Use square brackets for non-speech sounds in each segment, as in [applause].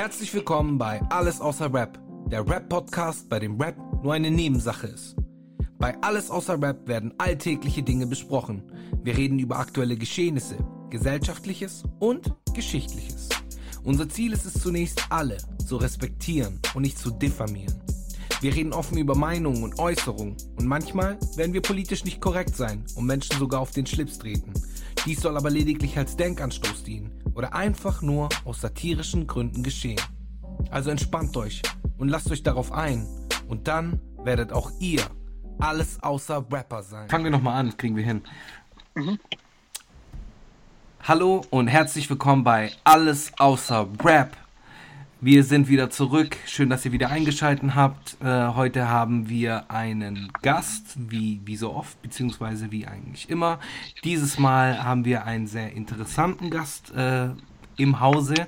Herzlich willkommen bei Alles außer Rap, der Rap-Podcast, bei dem Rap nur eine Nebensache ist. Bei Alles außer Rap werden alltägliche Dinge besprochen. Wir reden über aktuelle Geschehnisse, Gesellschaftliches und Geschichtliches. Unser Ziel ist es zunächst, alle zu respektieren und nicht zu diffamieren. Wir reden offen über Meinungen und Äußerungen und manchmal werden wir politisch nicht korrekt sein und Menschen sogar auf den Schlips treten. Dies soll aber lediglich als Denkanstoß dienen oder einfach nur aus satirischen Gründen geschehen. Also entspannt euch und lasst euch darauf ein und dann werdet auch ihr alles außer Rapper sein. Fangen wir nochmal an, das kriegen wir hin. Mhm. Hallo und herzlich willkommen bei Alles außer Rap. Wir sind wieder zurück. Schön, dass ihr wieder eingeschaltet habt. Äh, heute haben wir einen Gast, wie, wie so oft, beziehungsweise wie eigentlich immer. Dieses Mal haben wir einen sehr interessanten Gast äh, im Hause,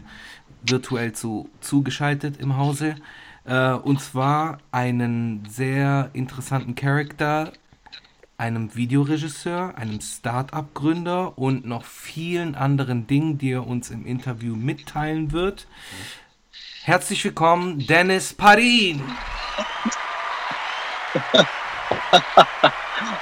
virtuell zu, zugeschaltet im Hause. Äh, und zwar einen sehr interessanten Charakter, einem Videoregisseur, einem Start-up-Gründer und noch vielen anderen Dingen, die er uns im Interview mitteilen wird. Mhm. Herzlich willkommen, Dennis Parin. [laughs]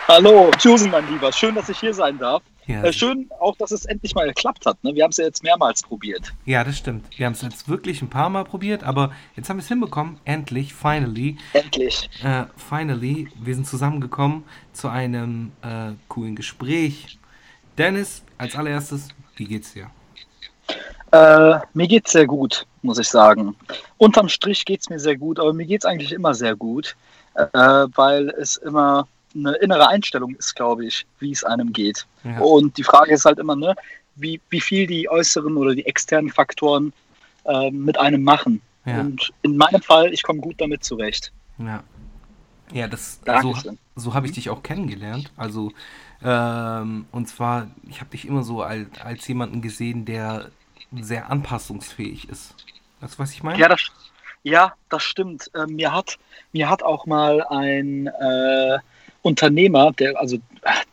Hallo, Tschüssen, mein Lieber. Schön, dass ich hier sein darf. Ja. Äh, schön auch, dass es endlich mal geklappt hat. Ne? Wir haben es ja jetzt mehrmals probiert. Ja, das stimmt. Wir haben es jetzt wirklich ein paar Mal probiert, aber jetzt haben wir es hinbekommen. Endlich, finally. Endlich. Äh, finally, wir sind zusammengekommen zu einem äh, coolen Gespräch. Dennis, als allererstes, wie geht's dir? Äh, mir geht's sehr gut, muss ich sagen. Unterm Strich geht's mir sehr gut, aber mir geht's eigentlich immer sehr gut, äh, weil es immer eine innere Einstellung ist, glaube ich, wie es einem geht. Ja. Und die Frage ist halt immer, ne, wie, wie viel die äußeren oder die externen Faktoren äh, mit einem machen. Ja. Und in meinem Fall, ich komme gut damit zurecht. Ja. Ja, das so, so habe ich dich auch kennengelernt. Also ähm, und zwar, ich habe dich immer so als, als jemanden gesehen, der sehr anpassungsfähig ist. Du, was ich meine? Ja, das, ja, das stimmt. Äh, mir, hat, mir hat auch mal ein äh, Unternehmer, der, also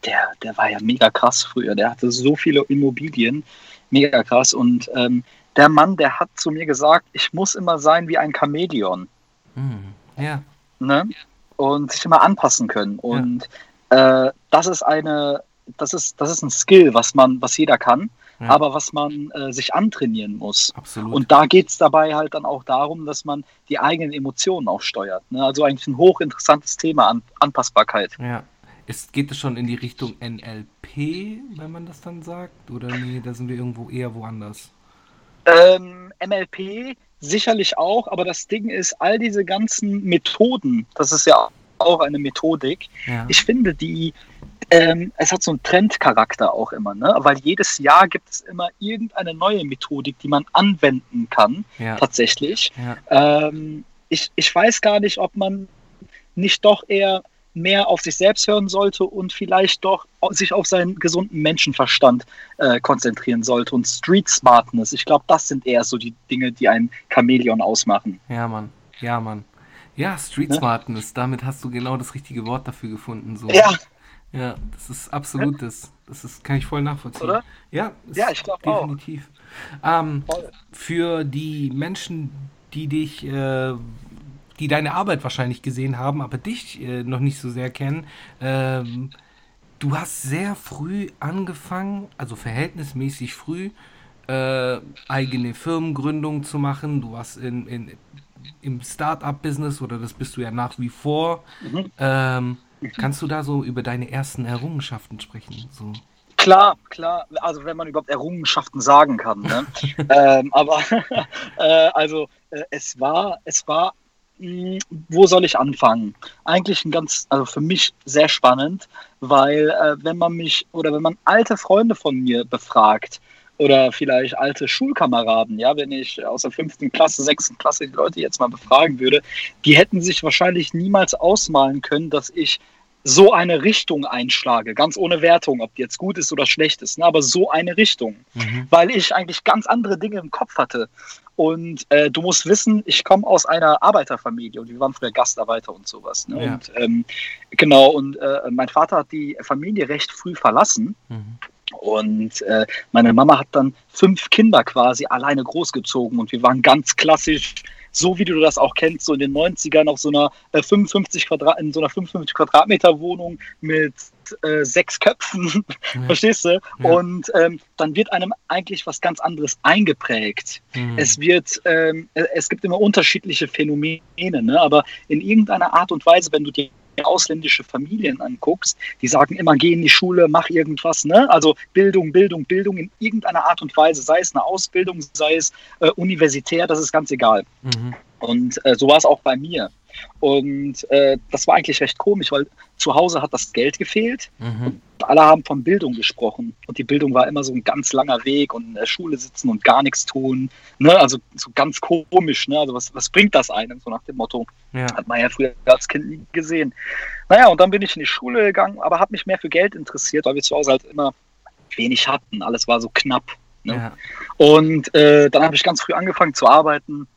der, der war ja mega krass früher, der hatte so viele Immobilien, mega krass. Und ähm, der Mann, der hat zu mir gesagt, ich muss immer sein wie ein Chamäleon. Mhm. Ja. Ne? Und sich immer anpassen können. Und ja. äh, das ist eine, das ist, das ist ein Skill, was man, was jeder kann ja. aber was man äh, sich antrainieren muss. Absolut. Und da geht es dabei halt dann auch darum, dass man die eigenen Emotionen auch steuert. Ne? Also eigentlich ein hochinteressantes Thema, an Anpassbarkeit. Ja. Ist, geht es schon in die Richtung NLP, wenn man das dann sagt? Oder nee, da sind wir irgendwo eher woanders? Ähm, MLP sicherlich auch, aber das Ding ist, all diese ganzen Methoden, das ist ja auch eine Methodik, ja. ich finde, die ähm, es hat so einen Trendcharakter auch immer, ne? weil jedes Jahr gibt es immer irgendeine neue Methodik, die man anwenden kann, ja. tatsächlich. Ja. Ähm, ich, ich weiß gar nicht, ob man nicht doch eher mehr auf sich selbst hören sollte und vielleicht doch sich auf seinen gesunden Menschenverstand äh, konzentrieren sollte und Street Smartness. Ich glaube, das sind eher so die Dinge, die ein Chamäleon ausmachen. Ja, Mann. Ja, Mann. Ja, Street ne? Smartness, damit hast du genau das richtige Wort dafür gefunden. So. Ja, ja, das ist absolut das. Das ist, kann ich voll nachvollziehen. Oder? Ja, ja ich glaube auch. Definitiv. Ähm, für die Menschen, die dich, äh, die deine Arbeit wahrscheinlich gesehen haben, aber dich äh, noch nicht so sehr kennen, ähm, du hast sehr früh angefangen, also verhältnismäßig früh, äh, eigene Firmengründung zu machen. Du warst in, in, im Start-up-Business oder das bist du ja nach wie vor. Mhm. Ähm, Kannst du da so über deine ersten Errungenschaften sprechen? So? Klar, klar. Also wenn man überhaupt Errungenschaften sagen kann. Ne? [laughs] ähm, aber [laughs] äh, also äh, es war, es war, mh, hm, wo soll ich anfangen? Eigentlich ein ganz, also für mich sehr spannend, weil äh, wenn man mich oder wenn man alte Freunde von mir befragt, oder vielleicht alte Schulkameraden, ja, wenn ich aus der fünften Klasse, sechsten Klasse die Leute jetzt mal befragen würde, die hätten sich wahrscheinlich niemals ausmalen können, dass ich so eine Richtung einschlage, ganz ohne Wertung, ob die jetzt gut ist oder schlecht ist, ne, aber so eine Richtung, mhm. weil ich eigentlich ganz andere Dinge im Kopf hatte. Und äh, du musst wissen, ich komme aus einer Arbeiterfamilie und wir waren früher Gastarbeiter und sowas. Ne? Ja. Und ähm, genau, und äh, mein Vater hat die Familie recht früh verlassen. Mhm Und äh, meine Mama hat dann fünf Kinder quasi alleine großgezogen und wir waren ganz klassisch, so wie du das auch kennst, so in den 90ern auf so einer äh, 55 Quadrat, in so einer 55 Quadratmeter Wohnung mit äh, sechs Köpfen, ja. [laughs] verstehst du? Ja. Und ähm, dann wird einem eigentlich was ganz anderes eingeprägt. Mhm. Es wird, ähm, es gibt immer unterschiedliche Phänomene, ne? aber in irgendeiner Art und Weise, wenn du dir ausländische Familien anguckst, die sagen immer, geh in die Schule, mach irgendwas, ne? Also Bildung, Bildung, Bildung in irgendeiner Art und Weise, sei es eine Ausbildung, sei es äh, universitär, das ist ganz egal. Mhm. Und äh, so war es auch bei mir. Und äh, das war eigentlich recht komisch, weil zu Hause hat das Geld gefehlt mhm. und alle haben von Bildung gesprochen. Und die Bildung war immer so ein ganz langer Weg und in der Schule sitzen und gar nichts tun. Ne? Also so ganz komisch. Ne? Also was, was bringt das einem? So nach dem Motto. Ja. Hat man ja früher als Kind nie gesehen. Naja, und dann bin ich in die Schule gegangen, aber habe mich mehr für Geld interessiert, weil wir zu Hause halt immer wenig hatten. Alles war so knapp. Ne? Ja. Und äh, dann habe ich ganz früh angefangen zu arbeiten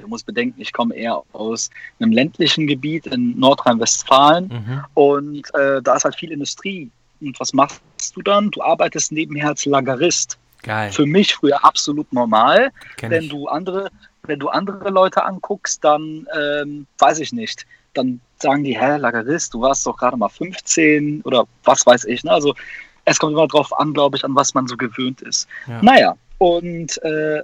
Du musst bedenken, ich komme eher aus einem ländlichen Gebiet in Nordrhein-Westfalen mhm. und äh, da ist halt viel Industrie. Und was machst du dann? Du arbeitest nebenher als Lagerist. Geil. Für mich früher absolut normal. Kenn wenn ich. du andere, wenn du andere Leute anguckst, dann ähm, weiß ich nicht. Dann sagen die, hä, Lagerist, du warst doch gerade mal 15 oder was weiß ich. Ne? Also es kommt immer drauf an, glaube ich, an was man so gewöhnt ist. Ja. Naja, und äh,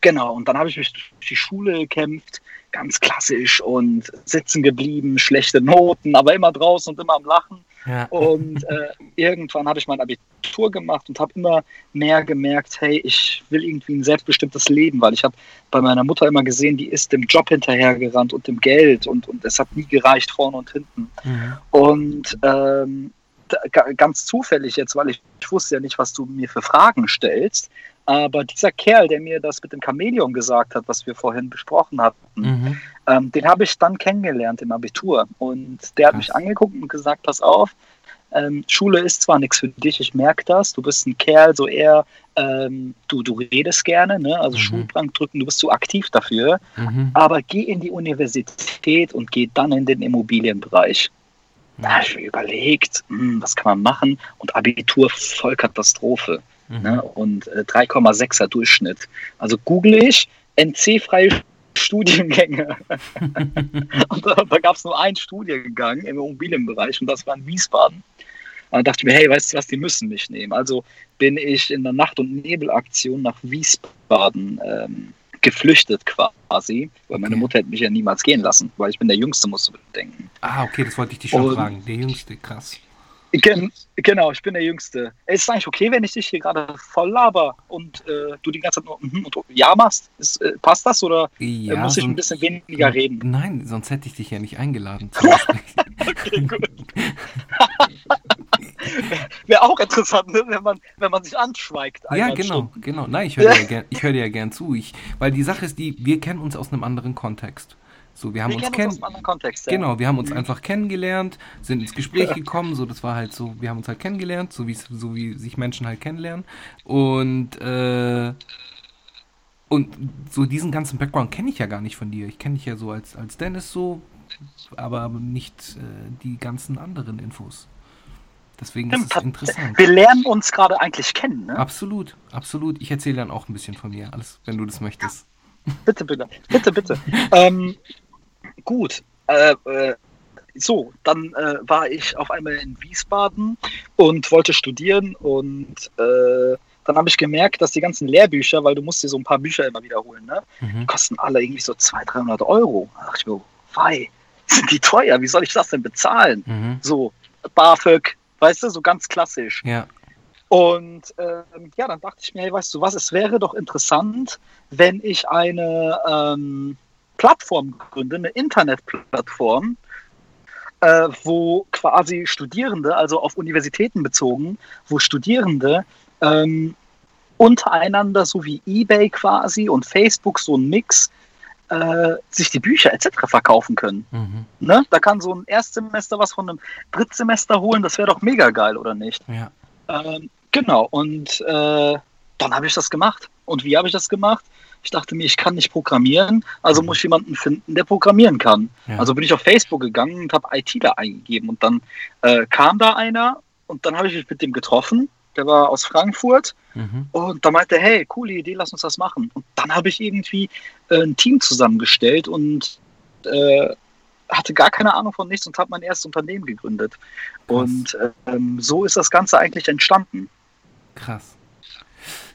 Genau, und dann habe ich mich durch die Schule gekämpft, ganz klassisch und sitzen geblieben, schlechte Noten, aber immer draußen und immer am Lachen. Ja. Und äh, irgendwann habe ich mein Abitur gemacht und habe immer mehr gemerkt, hey, ich will irgendwie ein selbstbestimmtes Leben, weil ich habe bei meiner Mutter immer gesehen, die ist dem Job hinterhergerannt und dem Geld und, und es hat nie gereicht vorne und hinten. Mhm. Und ähm, ganz zufällig jetzt, weil ich, ich wusste ja nicht, was du mir für Fragen stellst, aber dieser Kerl, der mir das mit dem Chamäleon gesagt hat, was wir vorhin besprochen hatten, mhm. ähm, den habe ich dann kennengelernt im Abitur. Und der hat Krass. mich angeguckt und gesagt, pass auf, ähm, Schule ist zwar nichts für dich, ich merke das, du bist ein Kerl, so eher, ähm, du, du redest gerne, ne? also mhm. Schulbank drücken, du bist zu aktiv dafür, mhm. aber geh in die Universität und geh dann in den Immobilienbereich. Da habe ich mir überlegt, mh, hm, was kann man machen und Abitur voll Katastrophe. Mhm. Ne? Und äh, 3,6er Durchschnitt. Also google ich NC-freie Studiengänge. [laughs] und da, da gab es nur einen Studiengang im Immobilienbereich und das war in Wiesbaden. Da dachte ich mir, hey, weißt du was, die müssen mich nehmen. Also bin ich in der Nacht- und Nebelaktion nach Wiesbaden ähm, geflüchtet quasi, weil meine Mutter hätte mich ja niemals gehen lassen, weil ich bin der Jüngste, musst du bedenken. Ah, okay, das wollte ich dich schon und, fragen. Der Jüngste, krass. Gen genau, ich bin der Jüngste. Ist es eigentlich okay, wenn ich dich hier gerade voll laber und äh, du die ganze Zeit nur mm und Ja machst? Ist, äh, passt das oder äh, ja, muss ich ein bisschen weniger reden? Nein, sonst hätte ich dich ja nicht eingeladen. [laughs] okay, gut. [laughs] Wäre auch interessant, ne? wenn, man, wenn man sich anschweigt. Ja, genau, genau. Nein, ich höre dir, ja [laughs] gern, hör dir ja gern zu. Ich, weil die Sache ist die, wir kennen uns aus einem anderen Kontext. So, wir haben wir uns kennen ja. Genau, wir haben uns mhm. einfach kennengelernt, sind ins Gespräch gekommen, so das war halt so, wir haben uns halt kennengelernt, so wie so wie sich Menschen halt kennenlernen und äh, und so diesen ganzen Background kenne ich ja gar nicht von dir. Ich kenne dich ja so als als Dennis so, aber nicht äh, die ganzen anderen Infos. Deswegen Stimmt, ist es interessant. Wir lernen uns gerade eigentlich kennen, ne? Absolut, absolut. Ich erzähle dann auch ein bisschen von mir, alles, wenn du das möchtest. Bitte, bitte, bitte, bitte. [laughs] ähm, gut. Äh, äh, so, dann äh, war ich auf einmal in Wiesbaden und wollte studieren und äh, dann habe ich gemerkt, dass die ganzen Lehrbücher, weil du musst dir so ein paar Bücher immer wiederholen, ne? Mhm. Die kosten alle irgendwie so 200, 300 Euro. Da dachte ich mir, wei, sind die teuer? Wie soll ich das denn bezahlen? Mhm. So, BAföG, weißt du, so ganz klassisch. Ja. Und ähm, ja, dann dachte ich mir, hey, weißt du was, es wäre doch interessant, wenn ich eine ähm, Plattform gründe, eine Internetplattform, äh, wo quasi Studierende, also auf Universitäten bezogen, wo Studierende ähm, untereinander, so wie eBay quasi und Facebook, so ein Mix, äh, sich die Bücher etc. verkaufen können. Mhm. Ne? Da kann so ein Erstsemester was von einem Drittsemester holen, das wäre doch mega geil, oder nicht? Ja. Ähm, genau, und äh, dann habe ich das gemacht. Und wie habe ich das gemacht? Ich dachte mir, ich kann nicht programmieren, also muss ich jemanden finden, der programmieren kann. Ja. Also bin ich auf Facebook gegangen und habe ITler eingegeben und dann äh, kam da einer und dann habe ich mich mit dem getroffen der war aus Frankfurt mhm. und da meinte er, hey, coole Idee, lass uns das machen. Und dann habe ich irgendwie äh, ein Team zusammengestellt und äh, hatte gar keine Ahnung von nichts und habe mein erstes Unternehmen gegründet. Krass. Und ähm, so ist das Ganze eigentlich entstanden. Krass.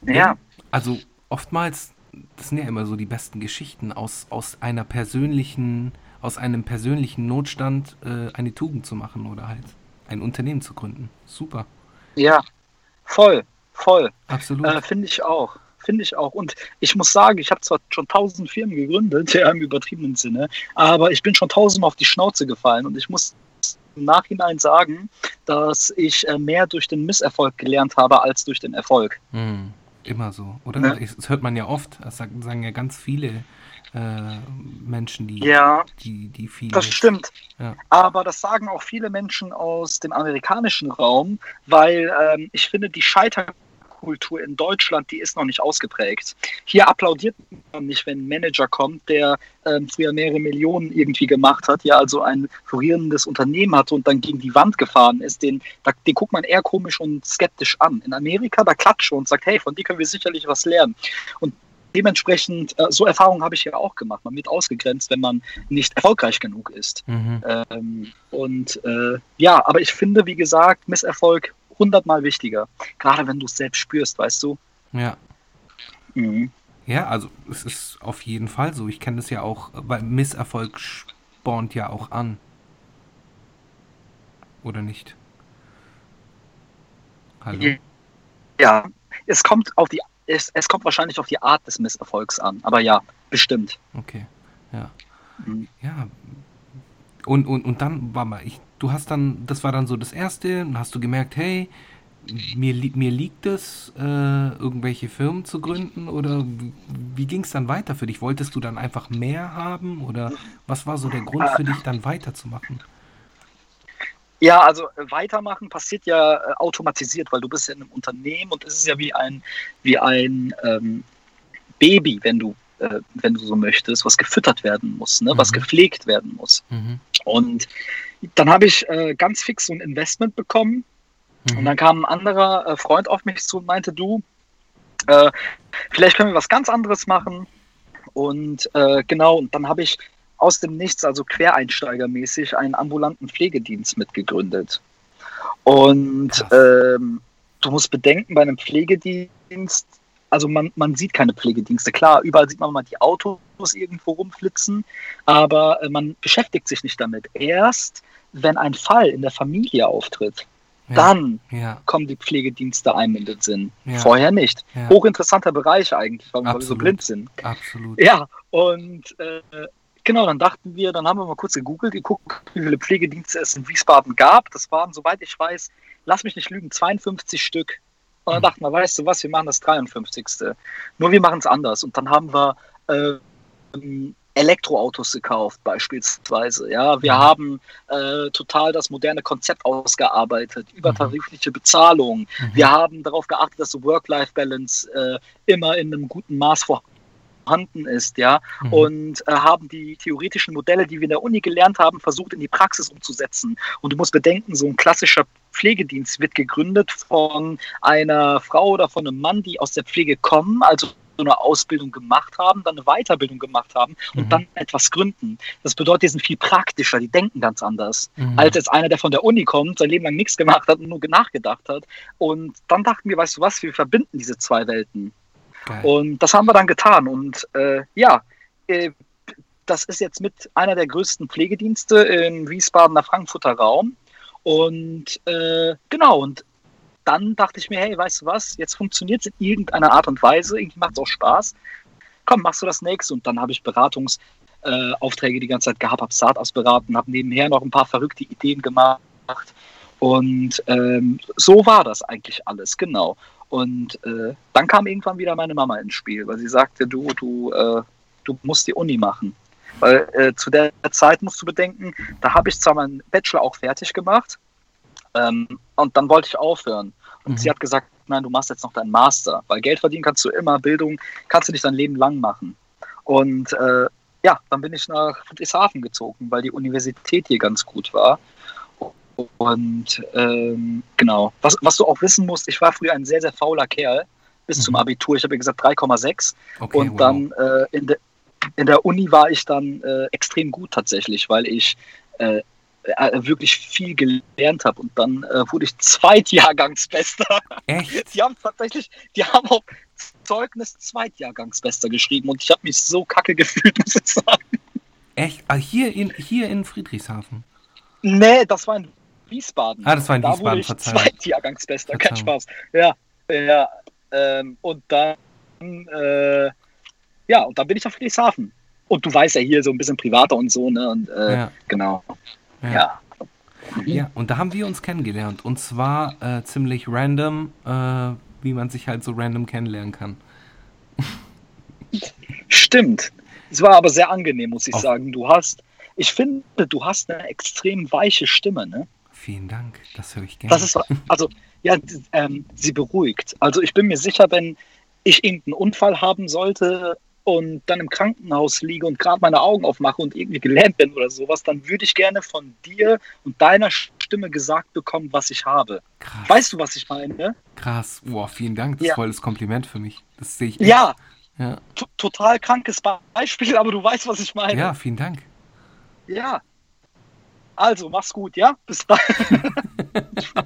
Ja. Also oftmals, das sind ja immer so die besten Geschichten aus, aus einer persönlichen, aus einem persönlichen Notstand äh, eine Tugend zu machen oder halt ein Unternehmen zu gründen. Super. Ja, voll, voll. Absolut. Äh, Finde ich auch. Finde ich auch. Und ich muss sagen, ich habe zwar schon tausend Firmen gegründet, [laughs] ja, im übertriebenen Sinne, aber ich bin schon tausendmal auf die Schnauze gefallen und ich muss im Nachhinein sagen, dass ich äh, mehr durch den Misserfolg gelernt habe als durch den Erfolg. Hm, immer so, oder? Ne? Das hört man ja oft, das sagen ja ganz viele äh, Menschen, die, ja, die, die viele. Das stimmt. Ja. Aber das sagen auch viele Menschen aus dem amerikanischen Raum, weil ähm, ich finde, die Scheiterkultur in Deutschland, die ist noch nicht ausgeprägt. Hier applaudiert man nicht, wenn ein Manager kommt, der ähm, früher mehrere Millionen irgendwie gemacht hat, ja, also ein florierendes Unternehmen hatte und dann gegen die Wand gefahren ist. Den, da, den guckt man eher komisch und skeptisch an. In Amerika, da klatscht und sagt, hey, von dir können wir sicherlich was lernen. Und dementsprechend, äh, so Erfahrungen habe ich ja auch gemacht. Man wird ausgegrenzt, wenn man nicht erfolgreich genug ist. Mhm. Ähm, und äh, ja, aber ich finde, wie gesagt, Misserfolg hundertmal wichtiger. Gerade wenn du es selbst spürst, weißt du? Ja. Mhm. Ja, also es ist auf jeden Fall so. Ich kenne das ja auch, weil Misserfolg spornt ja auch an. Oder nicht? Hallo? Ja, es kommt auf die es, es kommt wahrscheinlich auf die Art des Misserfolgs an. Aber ja, bestimmt. Okay, ja. Mhm. Ja. Und, und, und dann, war mal, ich, du hast dann, das war dann so das Erste, und hast du gemerkt, hey, mir, mir liegt es, äh, irgendwelche Firmen zu gründen oder wie, wie ging es dann weiter für dich? Wolltest du dann einfach mehr haben oder was war so der Grund für dich, dann weiterzumachen? Ja, also äh, weitermachen passiert ja äh, automatisiert, weil du bist ja in einem Unternehmen und es ist ja wie ein, wie ein ähm, Baby, wenn du, äh, wenn du so möchtest, was gefüttert werden muss, ne? Mhm. was gepflegt werden muss. Mhm. Und dann habe ich äh, ganz fix so ein Investment bekommen mhm. und dann kam ein anderer äh, Freund auf mich zu und meinte, du, äh, vielleicht können wir was ganz anderes machen. Und genau, und dann habe ich aus dem Nichts, also quereinsteigermäßig, einen ambulanten Pflegedienst mitgegründet. Und ähm, du musst bedenken, bei einem Pflegedienst, also man, man sieht keine Pflegedienste. Klar, überall sieht man mal die Autos irgendwo rumflitzen, aber äh, man beschäftigt sich nicht damit. Erst wenn ein Fall in der Familie auftritt, ja, dann ja. kommen die Pflegedienste einem in den Sinn. Ja. Vorher nicht. Hochinteressanter Bereich eigentlich, weil wir so blind sind. Absolut. Ja, und äh, Genau, dann dachten wir, dann haben wir mal kurz gegoogelt, geguckt, wie viele Pflegedienste es in Wiesbaden gab. Das waren, soweit ich weiß, lass mich nicht lügen, 52 Stück. Und dann mhm. dachten wir, weißt du was, wir machen das 53. Nur wir machen es anders. Und dann haben wir äh, Elektroautos gekauft, beispielsweise. Ja, wir mhm. haben äh, total das moderne Konzept ausgearbeitet, übertarifliche Bezahlung. Mhm. Wir haben darauf geachtet, dass so Work-Life-Balance äh, immer in einem guten Maß vorhanden vorhanden ist, ja, mhm. und äh, haben die theoretischen Modelle, die wir in der Uni gelernt haben, versucht in die Praxis umzusetzen. Und du musst bedenken, so ein klassischer Pflegedienst wird gegründet von einer Frau oder von einem Mann, die aus der Pflege kommen, also so eine Ausbildung gemacht haben, dann eine Weiterbildung gemacht haben und mhm. dann etwas gründen. Das bedeutet, die sind viel praktischer, die denken ganz anders, mhm. als jetzt einer, der von der Uni kommt, sein Leben lang nichts gemacht hat und nur nachgedacht hat. Und dann dachten wir, weißt du was, wir verbinden diese zwei Welten. Und das haben wir dann getan. Und äh, ja, äh, das ist jetzt mit einer der größten Pflegedienste im Wiesbadener Frankfurter Raum. Und äh, genau, und dann dachte ich mir, hey, weißt du was, jetzt funktioniert es in irgendeiner Art und Weise, irgendwie macht es auch Spaß. Komm, machst du das nächste. Und dann habe ich Beratungsaufträge die ganze Zeit gehabt, habe Startups beraten, habe nebenher noch ein paar verrückte Ideen gemacht. Und ähm, so war das eigentlich alles, genau. Und äh, dann kam irgendwann wieder meine Mama ins Spiel, weil sie sagte, du, du, äh, du musst die Uni machen. Weil äh, zu der Zeit musst du bedenken, da habe ich zwar meinen Bachelor auch fertig gemacht ähm, und dann wollte ich aufhören. Und mhm. sie hat gesagt, nein, du machst jetzt noch deinen Master, weil Geld verdienen kannst du immer, Bildung kannst du nicht dein Leben lang machen. Und äh, ja, dann bin ich nach Friedrichshafen gezogen, weil die Universität hier ganz gut war. Und ähm, genau, was, was du auch wissen musst, ich war früher ein sehr, sehr fauler Kerl bis mhm. zum Abitur. Ich habe ja gesagt 3,6. Okay, und wow. dann äh, in, de, in der Uni war ich dann äh, extrem gut tatsächlich, weil ich äh, äh, wirklich viel gelernt habe und dann äh, wurde ich [laughs] Zweitjahrgangsbester. Echt? Die haben tatsächlich, die haben auch Zeugnis Zweitjahrgangsbester geschrieben und ich habe mich so kacke gefühlt, [laughs] muss ich sagen. Echt? Ah, hier, in, hier in Friedrichshafen? Nee, das war in Wiesbaden. Ah, das war in da Wiesbaden, wurde ich Zweitjahrgangsbester, kein Spaß. Ja, ja. Ähm, und dann, äh, ja, und dann bin ich auf Friedrichshafen. Und du weißt ja hier so ein bisschen privater und so, ne? Und äh, ja. genau. Ja. ja. Ja, und da haben wir uns kennengelernt. Und zwar äh, ziemlich random, äh, wie man sich halt so random kennenlernen kann. [laughs] Stimmt. Es war aber sehr angenehm, muss ich Auf sagen. Du hast, ich finde, du hast eine extrem weiche Stimme, ne? Vielen Dank, das höre ich gerne. Das ist, also, ja, ähm, sie beruhigt. Also ich bin mir sicher, wenn ich irgendeinen Unfall haben sollte und dann im Krankenhaus liege und gerade meine Augen aufmache und irgendwie gelähmt bin oder sowas, dann würde ich gerne von dir und deiner Stimme gesagt bekommen, was ich habe. Krass. Weißt du, was ich meine? Krass. Boah, vielen Dank. Das ja. ist voll das Kompliment für mich. Das sehe ich. Echt. Ja. ja. Total krankes Beispiel, aber du weißt, was ich meine. Ja, vielen Dank. Ja. Also, mach's gut, ja? Bis dann. [laughs]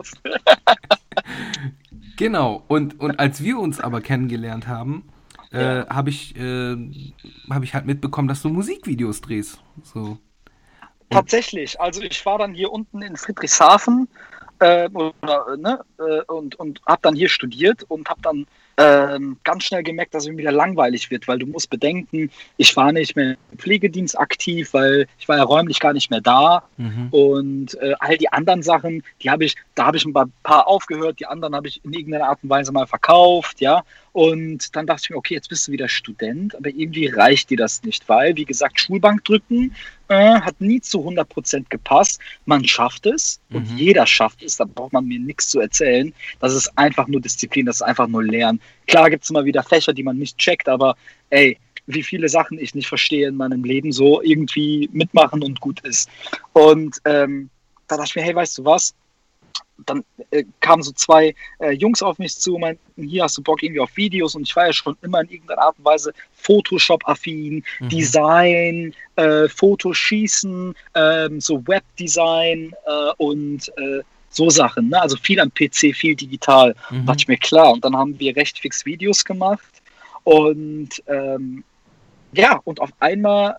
genau. Und, und als wir uns aber kennengelernt haben, ja. äh, habe ich, äh, hab ich halt mitbekommen, dass du Musikvideos drehst. So. Tatsächlich. Also ich war dann hier unten in Friedrichshafen äh, oder, ne, äh, und, und habe dann hier studiert und habe dann ähm, ganz schnell gemerkt, dass es mir wieder langweilig wird, weil du musst bedenken, ich war nicht mehr im Pflegedienst aktiv, weil ich war ja räumlich gar nicht mehr da mhm. und äh, all die anderen Sachen, die habe ich, da habe ich ein paar aufgehört, die anderen habe ich in irgendeiner Art und Weise mal verkauft, ja, und dann dachte ich mir, okay, jetzt bist du wieder Student, aber irgendwie reicht dir das nicht, weil, wie gesagt, Schulbank drücken äh, hat nie zu 100 Prozent gepasst. Man schafft es mhm. und jeder schafft es, da braucht man mir nichts zu erzählen. Das ist einfach nur Disziplin, das ist einfach nur Lernen. Klar gibt es immer wieder Fächer, die man nicht checkt, aber ey, wie viele Sachen ich nicht verstehe in meinem Leben, so irgendwie mitmachen und gut ist. Und ähm, da dachte ich mir, hey, weißt du was? Dann äh, kamen so zwei äh, Jungs auf mich zu und meinten, hier hast du Bock irgendwie auf Videos und ich war ja schon immer in irgendeiner Art und Weise Photoshop-affin, mhm. Design, äh, Fotoschießen, ähm, so Webdesign äh, und äh, so Sachen, ne? also viel am PC, viel digital, mhm. dachte ich mir klar und dann haben wir recht fix Videos gemacht und ähm, ja, und auf einmal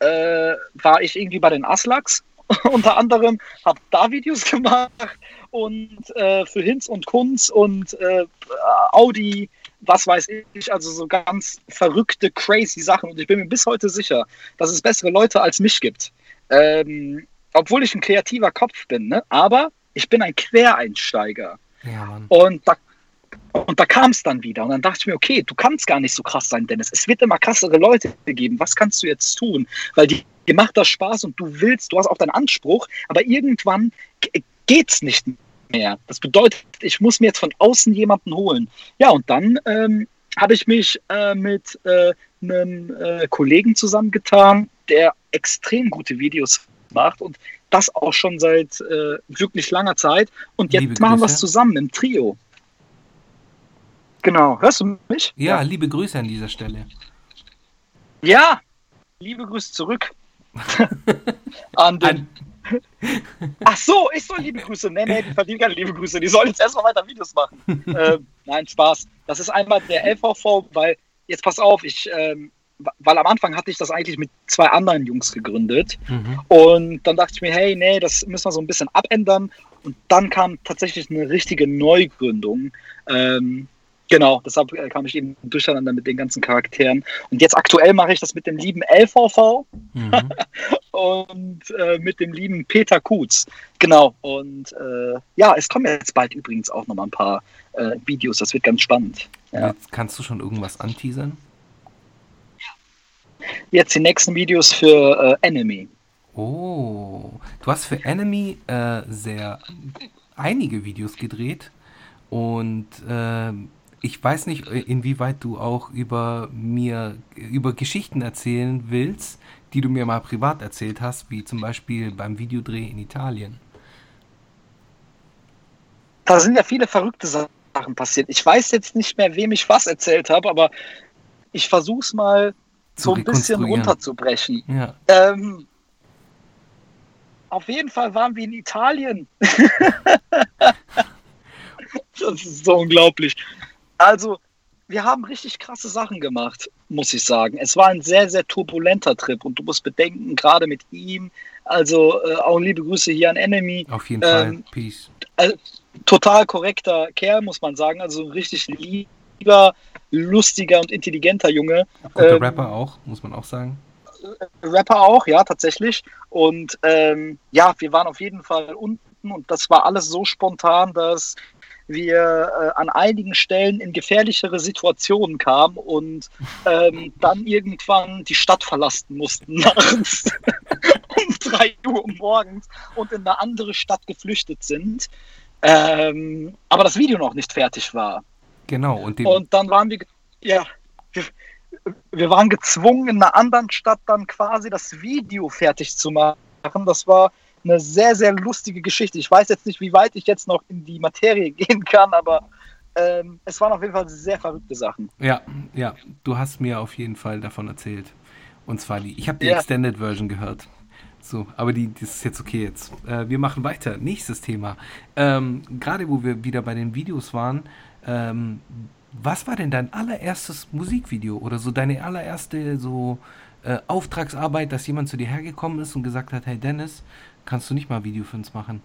äh, war ich irgendwie bei den Aslaks [laughs] unter anderem, habe da Videos gemacht und äh, für Hinz und Kunz und äh, Audi, was weiß ich, also so ganz verrückte, crazy Sachen. Und ich bin mir bis heute sicher, dass es bessere Leute als mich gibt. Ähm, obwohl ich ein kreativer Kopf bin, ne? aber ich bin ein Quereinsteiger. Ja, und da und da kam es dann wieder. Und dann dachte ich mir, okay, du kannst gar nicht so krass sein, Dennis. Es wird immer krassere Leute geben. Was kannst du jetzt tun? Weil die, dir macht das Spaß und du willst, du hast auch deinen Anspruch, aber irgendwann geht es nicht mehr. Das bedeutet, ich muss mir jetzt von außen jemanden holen. Ja, und dann ähm, habe ich mich äh, mit äh, einem äh, Kollegen zusammengetan, der extrem gute Videos macht und das auch schon seit äh, wirklich langer Zeit. Und jetzt Liebe machen wir es zusammen im Trio. Genau. Hörst du mich? Ja, ja, liebe Grüße an dieser Stelle. Ja, liebe Grüße zurück. [laughs] an den. Ach so, ich soll liebe Grüße. Nee, nee, die verdienen keine liebe Grüße. Die sollen jetzt erstmal weiter Videos machen. [laughs] ähm, nein, Spaß. Das ist einmal der LVV, weil, jetzt pass auf, ich, ähm, weil am Anfang hatte ich das eigentlich mit zwei anderen Jungs gegründet. Mhm. Und dann dachte ich mir, hey, nee, das müssen wir so ein bisschen abändern. Und dann kam tatsächlich eine richtige Neugründung. Ähm, Genau, deshalb äh, kam ich eben durcheinander mit den ganzen Charakteren. Und jetzt aktuell mache ich das mit dem lieben LVV mhm. [laughs] und äh, mit dem lieben Peter Kutz. Genau. Und äh, ja, es kommen jetzt bald übrigens auch nochmal ein paar äh, Videos. Das wird ganz spannend. Ja. kannst du schon irgendwas anteasern? Jetzt die nächsten Videos für äh, Enemy. Oh, du hast für Enemy äh, sehr einige Videos gedreht und ähm, ich weiß nicht, äh, inwieweit du auch über mir, über Geschichten erzählen willst, die du mir mal privat erzählt hast, wie zum Beispiel beim Videodreh in Italien. da sind ja viele verrückte Sachen passiert. Ich weiß jetzt nicht mehr, wem ich was erzählt habe, aber ich versuche es mal so ein bisschen runterzubrechen. Ja. Ähm, auf jeden Fall waren wir in Italien. [laughs] das ist so unglaublich. Also, wir haben richtig krasse Sachen gemacht, muss ich sagen. Es war ein sehr, sehr turbulenter Trip und du musst bedenken, gerade mit ihm, also äh, auch liebe Grüße hier an Enemy. Auf jeden ähm, Fall, Peace. Äh, total korrekter Kerl, muss man sagen. Also richtig lieber, lustiger und intelligenter Junge. Guter ähm, Rapper auch, muss man auch sagen. Rapper auch, ja, tatsächlich. Und ähm, ja, wir waren auf jeden Fall unten und das war alles so spontan, dass wir äh, an einigen Stellen in gefährlichere Situationen kamen und ähm, dann irgendwann die Stadt verlassen mussten [laughs] nachts [laughs] um 3 Uhr morgens und in eine andere Stadt geflüchtet sind. Ähm, aber das Video noch nicht fertig war. Genau. Und, und dann waren wir, ja, wir, wir waren gezwungen, in einer anderen Stadt dann quasi das Video fertig zu machen. Das war eine sehr, sehr lustige Geschichte. Ich weiß jetzt nicht, wie weit ich jetzt noch in die Materie [laughs] gehen kann, aber ähm, es waren auf jeden Fall sehr verrückte Sachen. Ja, ja, du hast mir auf jeden Fall davon erzählt. Und zwar die, ich habe die ja. Extended Version gehört. So, aber die, das ist jetzt okay jetzt. Äh, wir machen weiter. Nächstes Thema. Ähm, Gerade wo wir wieder bei den Videos waren, ähm, was war denn dein allererstes Musikvideo oder so deine allererste so äh, Auftragsarbeit, dass jemand zu dir hergekommen ist und gesagt hat, hey Dennis, kannst du nicht mal Video für uns machen?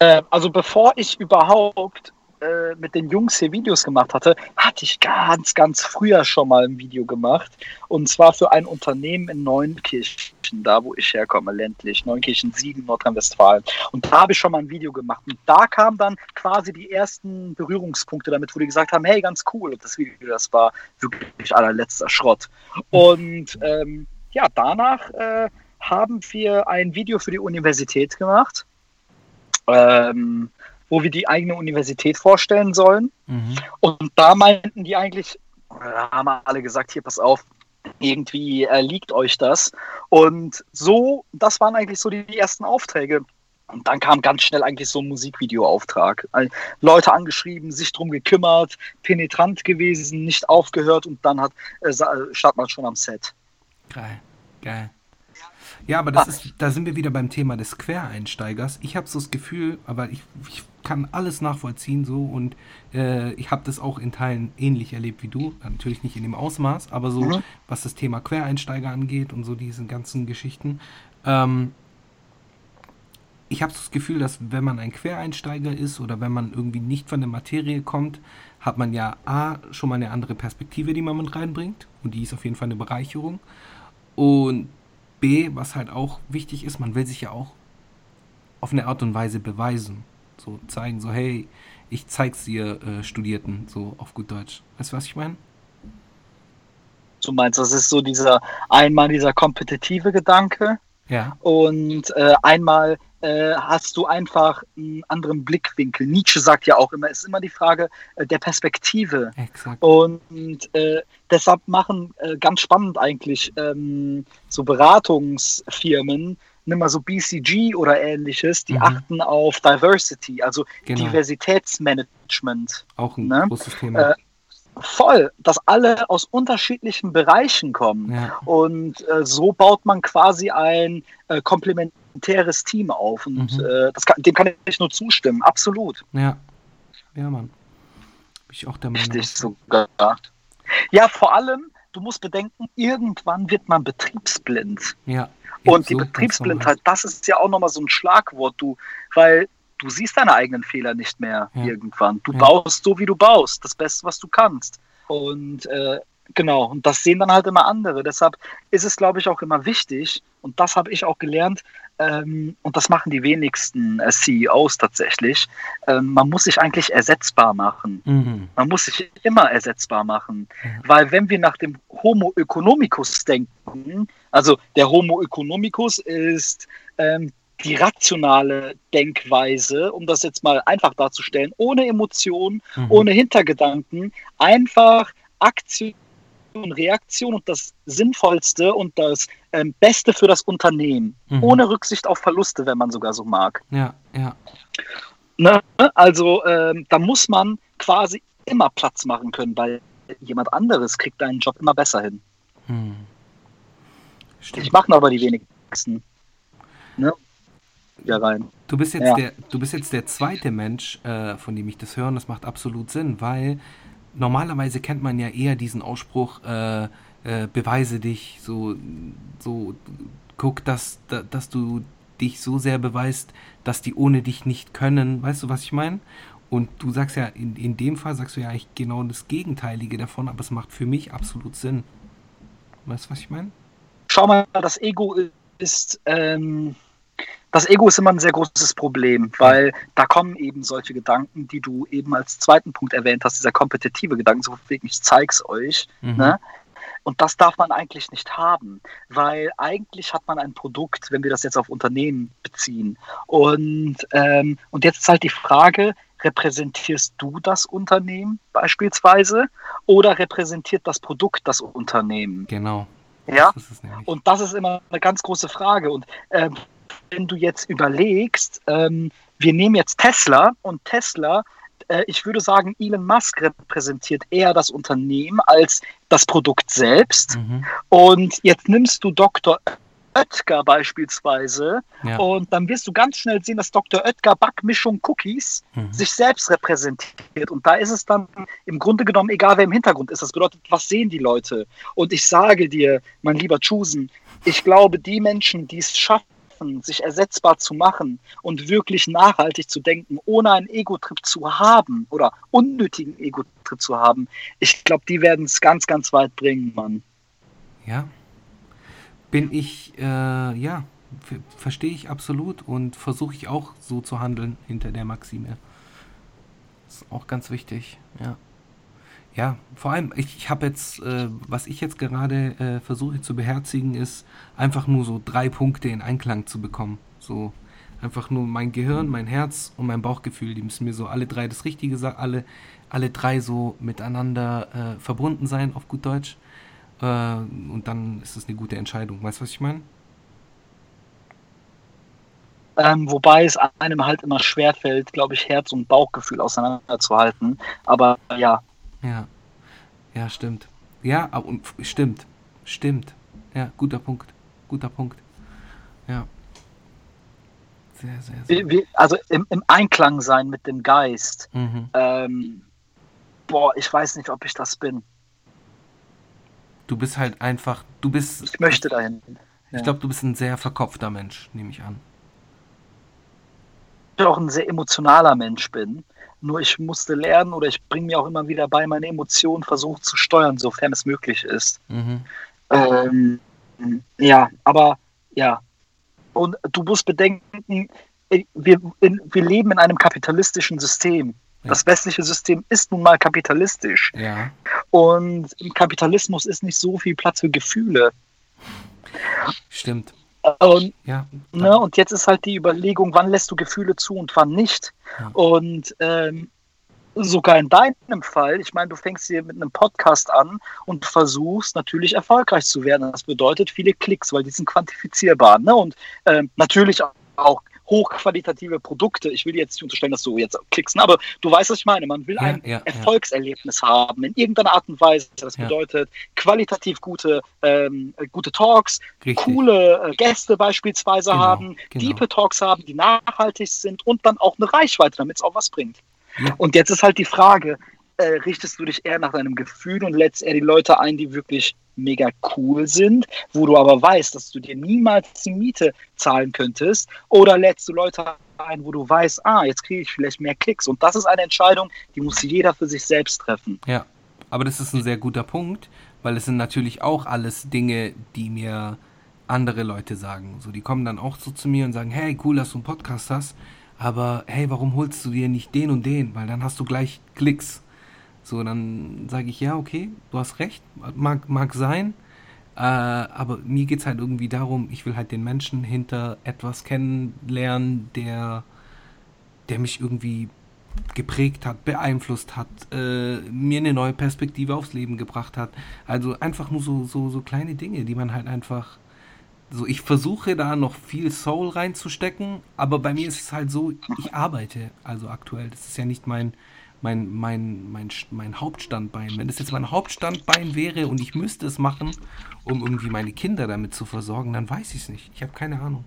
Äh, also bevor ich überhaupt äh, mit den Jungs hier Videos gemacht hatte, hatte ich ganz, ganz früher schon mal ein Video gemacht. Und zwar für ein Unternehmen in Neunkirchen, da wo ich herkomme, ländlich, Neunkirchen 7, Nordrhein-Westfalen. Und da habe ich schon mal ein Video gemacht. Und da kamen dann quasi die ersten Berührungspunkte damit, wo die gesagt haben, hey, ganz cool. Und das Video, das war wirklich allerletzter Schrott. Und ähm, ja, danach äh, haben wir ein Video für die Universität gemacht. Ähm, wo wir die eigene Universität vorstellen sollen. Mhm. Und da meinten die eigentlich, da haben alle gesagt, hier, pass auf, irgendwie äh, liegt euch das. Und so, das waren eigentlich so die, die ersten Aufträge. Und dann kam ganz schnell eigentlich so ein Musikvideoauftrag. Leute angeschrieben, sich drum gekümmert, penetrant gewesen, nicht aufgehört und dann hat äh, startet man schon am Set. Geil, geil. Ja, aber das ist, da sind wir wieder beim Thema des Quereinsteigers. Ich habe so das Gefühl, aber ich, ich kann alles nachvollziehen so und äh, ich habe das auch in Teilen ähnlich erlebt wie du. Natürlich nicht in dem Ausmaß, aber so, mhm. was das Thema Quereinsteiger angeht und so diese ganzen Geschichten. Ähm, ich habe so das Gefühl, dass wenn man ein Quereinsteiger ist oder wenn man irgendwie nicht von der Materie kommt, hat man ja A, schon mal eine andere Perspektive, die man mit reinbringt. Und die ist auf jeden Fall eine Bereicherung. Und B, was halt auch wichtig ist, man will sich ja auch auf eine Art und Weise beweisen. So zeigen, so hey, ich zeig's dir äh, Studierten, so auf gut Deutsch. Weißt du, was ich meine? Du meinst, das ist so dieser einmal dieser kompetitive Gedanke. Ja. Und äh, einmal äh, hast du einfach einen anderen Blickwinkel. Nietzsche sagt ja auch immer, es ist immer die Frage äh, der Perspektive. Exakt. Und äh, deshalb machen äh, ganz spannend eigentlich ähm, so Beratungsfirmen, nimm mal so BCG oder ähnliches, die mhm. achten auf Diversity, also genau. Diversitätsmanagement. Auch ein ne? großes Thema. Äh, voll, dass alle aus unterschiedlichen Bereichen kommen. Ja. Und äh, so baut man quasi ein äh, komplementäres Team auf. Und mhm. äh, kann, dem kann ich nur zustimmen, absolut. Ja, ja, Mann. Bin ich auch der Meinung. Richtig sogar. Ja, vor allem, du musst bedenken, irgendwann wird man betriebsblind. Ja. Und die so Betriebsblindheit, das ist ja auch nochmal so ein Schlagwort, du, weil du siehst deine eigenen Fehler nicht mehr ja. irgendwann. Du ja. baust so, wie du baust, das Beste, was du kannst. Und äh, genau, und das sehen dann halt immer andere. Deshalb ist es, glaube ich, auch immer wichtig, und das habe ich auch gelernt, ähm, und das machen die wenigsten äh, CEOs tatsächlich, ähm, man muss sich eigentlich ersetzbar machen. Mhm. Man muss sich immer ersetzbar machen. Mhm. Weil wenn wir nach dem Homo economicus denken, also der Homo economicus ist ähm, die rationale Denkweise, um das jetzt mal einfach darzustellen, ohne Emotionen, mhm. ohne Hintergedanken, einfach Aktion Reaktion und das Sinnvollste und das ähm, Beste für das Unternehmen. Mhm. Ohne Rücksicht auf Verluste, wenn man sogar so mag. Ja, ja. Ne? Also ähm, da muss man quasi immer Platz machen können, weil jemand anderes kriegt deinen Job immer besser hin. Hm. Ich mache aber die wenigsten. Ne? Ja, rein. Du bist jetzt, ja. der, du bist jetzt der zweite Mensch, äh, von dem ich das höre, und das macht absolut Sinn, weil normalerweise kennt man ja eher diesen Ausspruch, äh, äh, beweise dich, so, so guck, dass, dass du dich so sehr beweist, dass die ohne dich nicht können. Weißt du, was ich meine? Und du sagst ja, in, in dem Fall sagst du ja eigentlich genau das Gegenteilige davon, aber es macht für mich absolut Sinn. Weißt du, was ich meine? Schau mal, das Ego ist, ähm, das Ego ist immer ein sehr großes Problem, weil da kommen eben solche Gedanken, die du eben als zweiten Punkt erwähnt hast, dieser kompetitive Gedanke, so wegen ich zeig's euch. Mhm. Ne? Und das darf man eigentlich nicht haben, weil eigentlich hat man ein Produkt, wenn wir das jetzt auf Unternehmen beziehen. Und, ähm, und jetzt ist halt die Frage, repräsentierst du das Unternehmen beispielsweise oder repräsentiert das Produkt das Unternehmen? Genau. Ja, das und das ist immer eine ganz große Frage. Und ähm, wenn du jetzt überlegst, ähm, wir nehmen jetzt Tesla und Tesla, äh, ich würde sagen, Elon Musk repräsentiert eher das Unternehmen als das Produkt selbst. Mhm. Und jetzt nimmst du Dr. Oetker beispielsweise. Ja. Und dann wirst du ganz schnell sehen, dass Dr. Oetker Backmischung Cookies mhm. sich selbst repräsentiert. Und da ist es dann im Grunde genommen egal, wer im Hintergrund ist. Das bedeutet, was sehen die Leute? Und ich sage dir, mein lieber Chusen, ich glaube, die Menschen, die es schaffen, sich ersetzbar zu machen und wirklich nachhaltig zu denken, ohne einen Ego-Trip zu haben oder unnötigen Ego-Trip zu haben, ich glaube, die werden es ganz, ganz weit bringen, Mann. Ja, bin ich, äh, ja, verstehe ich absolut und versuche ich auch so zu handeln hinter der Maxime. Ist auch ganz wichtig, ja. Ja, vor allem, ich, ich habe jetzt, äh, was ich jetzt gerade äh, versuche zu beherzigen, ist einfach nur so drei Punkte in Einklang zu bekommen. So einfach nur mein Gehirn, mein Herz und mein Bauchgefühl, die müssen mir so alle drei das Richtige sagen, alle, alle drei so miteinander äh, verbunden sein, auf gut Deutsch. Äh, und dann ist es eine gute Entscheidung. Weißt du, was ich meine? Ähm, wobei es einem halt immer schwerfällt, glaube ich, Herz und Bauchgefühl auseinanderzuhalten. Aber ja. Ja. Ja, stimmt. Ja, und stimmt. Stimmt. Ja, guter Punkt. Guter Punkt. Ja. Sehr, sehr, sehr. Wie, also im, im, Einklang sein mit dem Geist. Mhm. Ähm, boah, ich weiß nicht, ob ich das bin. Du bist halt einfach, du bist. Ich möchte dahin. Ich glaube, du bist ein sehr verkopfter Mensch, nehme ich an. Ich auch ein sehr emotionaler Mensch bin. Nur ich musste lernen oder ich bringe mir auch immer wieder bei, meine Emotionen versuchen zu steuern, sofern es möglich ist. Mhm. Ähm, ja, aber ja. Und du musst bedenken, wir, in, wir leben in einem kapitalistischen System. Das westliche System ist nun mal kapitalistisch. Ja. Und im Kapitalismus ist nicht so viel Platz für Gefühle. Stimmt. Und, ja, ne, und jetzt ist halt die Überlegung, wann lässt du Gefühle zu und wann nicht. Ja. Und ähm, sogar in deinem Fall, ich meine, du fängst hier mit einem Podcast an und versuchst natürlich erfolgreich zu werden. Das bedeutet viele Klicks, weil die sind quantifizierbar. Ne? Und ähm, natürlich auch hochqualitative Produkte. Ich will jetzt nicht unterstellen, dass du jetzt klickst, ne? aber du weißt, was ich meine. Man will ja, ein ja, Erfolgserlebnis ja. haben in irgendeiner Art und Weise. Das bedeutet qualitativ gute, ähm, gute Talks, Richtig. coole äh, Gäste beispielsweise genau, haben, genau. diepe Talks haben, die nachhaltig sind und dann auch eine Reichweite, damit es auch was bringt. Und jetzt ist halt die Frage, äh, richtest du dich eher nach deinem Gefühl und lädst eher die Leute ein, die wirklich mega cool sind, wo du aber weißt, dass du dir niemals die Miete zahlen könntest, oder lädst du Leute ein, wo du weißt, ah, jetzt kriege ich vielleicht mehr Klicks. Und das ist eine Entscheidung, die muss jeder für sich selbst treffen. Ja, aber das ist ein sehr guter Punkt, weil es sind natürlich auch alles Dinge, die mir andere Leute sagen. So, die kommen dann auch so zu mir und sagen, hey, cool, dass du einen Podcast hast, aber hey, warum holst du dir nicht den und den? Weil dann hast du gleich Klicks. So, dann sage ich, ja, okay, du hast recht, mag, mag sein, äh, aber mir geht es halt irgendwie darum, ich will halt den Menschen hinter etwas kennenlernen, der, der mich irgendwie geprägt hat, beeinflusst hat, äh, mir eine neue Perspektive aufs Leben gebracht hat. Also einfach nur so, so, so kleine Dinge, die man halt einfach. So, ich versuche da noch viel Soul reinzustecken, aber bei mir ist es halt so, ich arbeite also aktuell. Das ist ja nicht mein, mein, mein, mein, mein Hauptstandbein. Wenn das jetzt mein Hauptstandbein wäre und ich müsste es machen, um irgendwie meine Kinder damit zu versorgen, dann weiß ich es nicht. Ich habe keine Ahnung.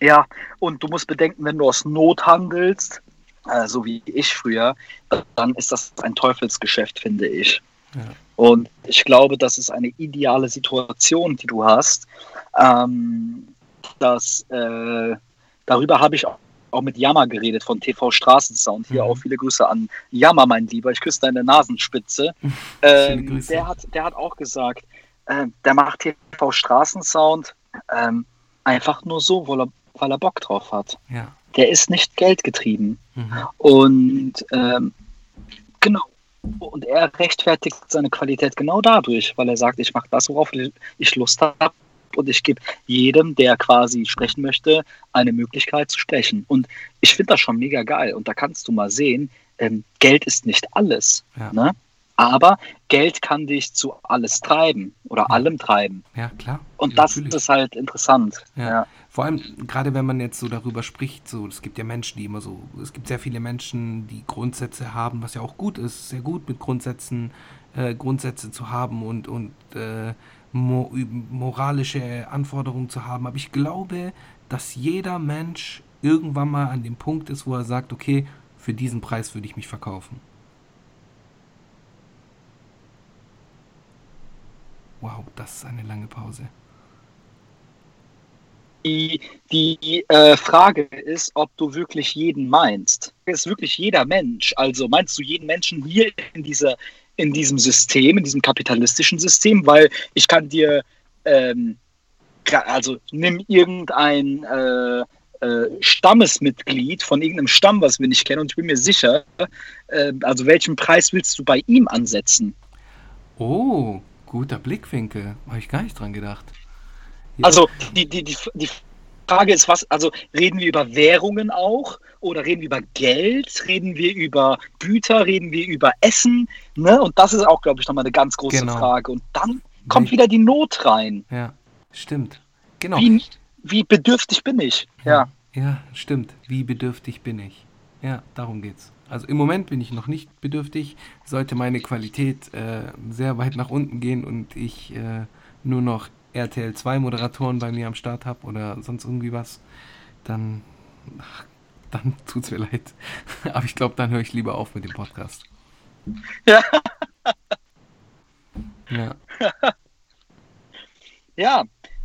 Ja, und du musst bedenken, wenn du aus Not handelst, äh, so wie ich früher, dann ist das ein Teufelsgeschäft, finde ich. Ja. Und ich glaube, das ist eine ideale Situation, die du hast. Ähm, dass, äh, darüber habe ich auch mit Jammer geredet von TV Straßensound. Hier mhm. auch viele Grüße an Jammer, mein Lieber. Ich küsse deine Nasenspitze. [laughs] ähm, der, hat, der hat auch gesagt, äh, der macht TV Straßensound ähm, einfach nur so, weil er, weil er Bock drauf hat. Ja der ist nicht geldgetrieben. Mhm. Und ähm, genau. Und er rechtfertigt seine Qualität genau dadurch, weil er sagt, ich mache das, worauf ich Lust habe. Und ich gebe jedem, der quasi sprechen möchte, eine Möglichkeit zu sprechen. Und ich finde das schon mega geil. Und da kannst du mal sehen, ähm, Geld ist nicht alles. Ja. Ne? Aber Geld kann dich zu alles treiben oder ja. allem treiben. Ja, klar. Und ja, das natürlich. ist halt interessant. Ja. ja. Vor allem, gerade wenn man jetzt so darüber spricht, so, es gibt ja Menschen, die immer so, es gibt sehr viele Menschen, die Grundsätze haben, was ja auch gut ist, sehr gut mit Grundsätzen, äh, Grundsätze zu haben und, und äh, mo moralische Anforderungen zu haben. Aber ich glaube, dass jeder Mensch irgendwann mal an dem Punkt ist, wo er sagt, okay, für diesen Preis würde ich mich verkaufen. Wow, das ist eine lange Pause. Die, die äh, Frage ist, ob du wirklich jeden meinst. Ist wirklich jeder Mensch? Also meinst du jeden Menschen hier in, dieser, in diesem System, in diesem kapitalistischen System? Weil ich kann dir, ähm, also nimm irgendein äh, äh, Stammesmitglied von irgendeinem Stamm, was wir nicht kennen, und ich bin mir sicher, äh, also welchen Preis willst du bei ihm ansetzen? Oh, Guter Blickwinkel. Habe ich gar nicht dran gedacht. Ja. Also die, die, die, die Frage ist, was, also reden wir über Währungen auch oder reden wir über Geld, reden wir über Güter, reden wir über Essen, ne? Und das ist auch, glaube ich, nochmal eine ganz große genau. Frage. Und dann kommt wie, wieder die Not rein. Ja, stimmt. Genau. Wie, wie bedürftig bin ich? Ja. Ja, stimmt. Wie bedürftig bin ich? Ja, darum geht's. Also im Moment bin ich noch nicht bedürftig. Sollte meine Qualität äh, sehr weit nach unten gehen und ich äh, nur noch RTL 2 Moderatoren bei mir am Start habe oder sonst irgendwie was, dann, ach, dann [laughs] tut's mir leid. Aber ich glaube, dann höre ich lieber auf mit dem Podcast. Ja. Ja. [laughs] ja,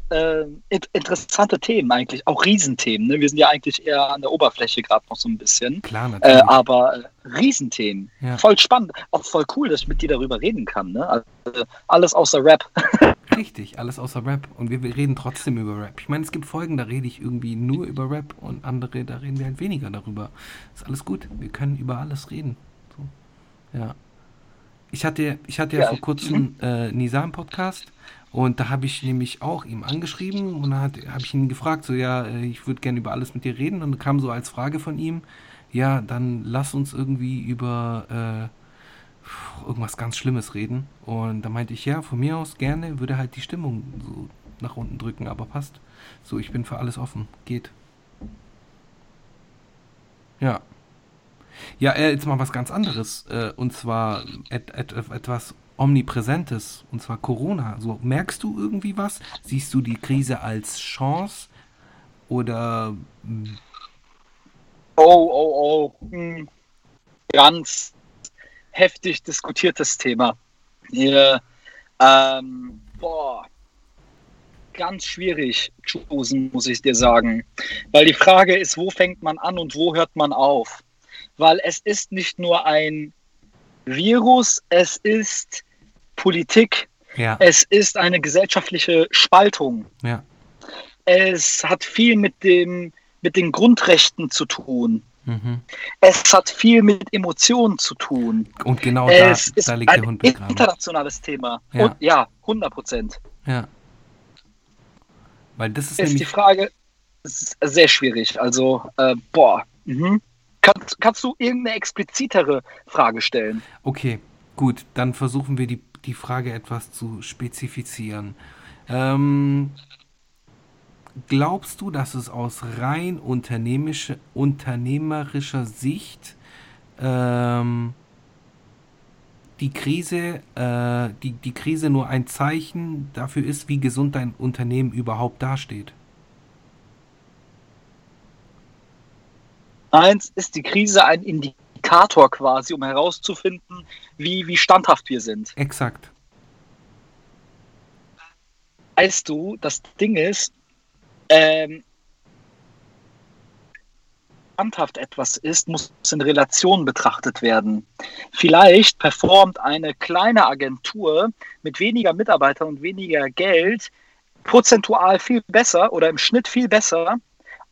äh, interessante Themen eigentlich, auch Riesenthemen. Ne? Wir sind ja eigentlich eher an der Oberfläche gerade noch so ein bisschen. Klar, natürlich. Äh, aber äh, Riesenthemen. Ja. Voll spannend. Auch voll cool, dass ich mit dir darüber reden kann. Ne? Also, alles außer Rap. [laughs] Richtig, alles außer Rap. Und wir, wir, reden trotzdem über Rap. Ich meine, es gibt Folgen, da rede ich irgendwie nur über Rap und andere, da reden wir halt weniger darüber. Ist alles gut. Wir können über alles reden. So. Ja. Ich hatte, ich hatte ja, ja vor kurzem äh, Nisa im Podcast und da habe ich nämlich auch ihm angeschrieben und da habe ich ihn gefragt, so ja, äh, ich würde gerne über alles mit dir reden. Und kam so als Frage von ihm, ja, dann lass uns irgendwie über äh, irgendwas ganz Schlimmes reden. Und da meinte ich, ja, von mir aus gerne, würde halt die Stimmung so nach unten drücken, aber passt. So, ich bin für alles offen. Geht. Ja. Ja, äh, jetzt mal was ganz anderes. Äh, und zwar et, et, etwas Omnipräsentes, und zwar Corona. So, merkst du irgendwie was? Siehst du die Krise als Chance oder. Oh, oh, oh. Hm. Ganz heftig diskutiertes Thema. Hier, ähm, boah, ganz schwierig choosen, muss ich dir sagen. Weil die Frage ist, wo fängt man an und wo hört man auf? Weil es ist nicht nur ein Virus, es ist Politik. Ja. Es ist eine gesellschaftliche Spaltung. Ja. Es hat viel mit, dem, mit den Grundrechten zu tun. Mhm. Es hat viel mit Emotionen zu tun. Und genau da, da liegt der Hund begraben. internationales Thema. Ja, Und, ja 100 Prozent. Ja. Weil das ist, ist die Frage sehr schwierig. Also, äh, boah. Mhm. Kannst, kannst du irgendeine explizitere Frage stellen? Okay, gut, dann versuchen wir die, die Frage etwas zu spezifizieren. Ähm, glaubst du, dass es aus rein unternehmische, unternehmerischer Sicht ähm, die Krise, äh, die, die Krise nur ein Zeichen dafür ist, wie gesund dein Unternehmen überhaupt dasteht? Eins ist die Krise ein Indikator quasi, um herauszufinden, wie, wie standhaft wir sind. Exakt. Weißt du, das Ding ist, ähm, standhaft etwas ist, muss in Relation betrachtet werden. Vielleicht performt eine kleine Agentur mit weniger Mitarbeitern und weniger Geld prozentual viel besser oder im Schnitt viel besser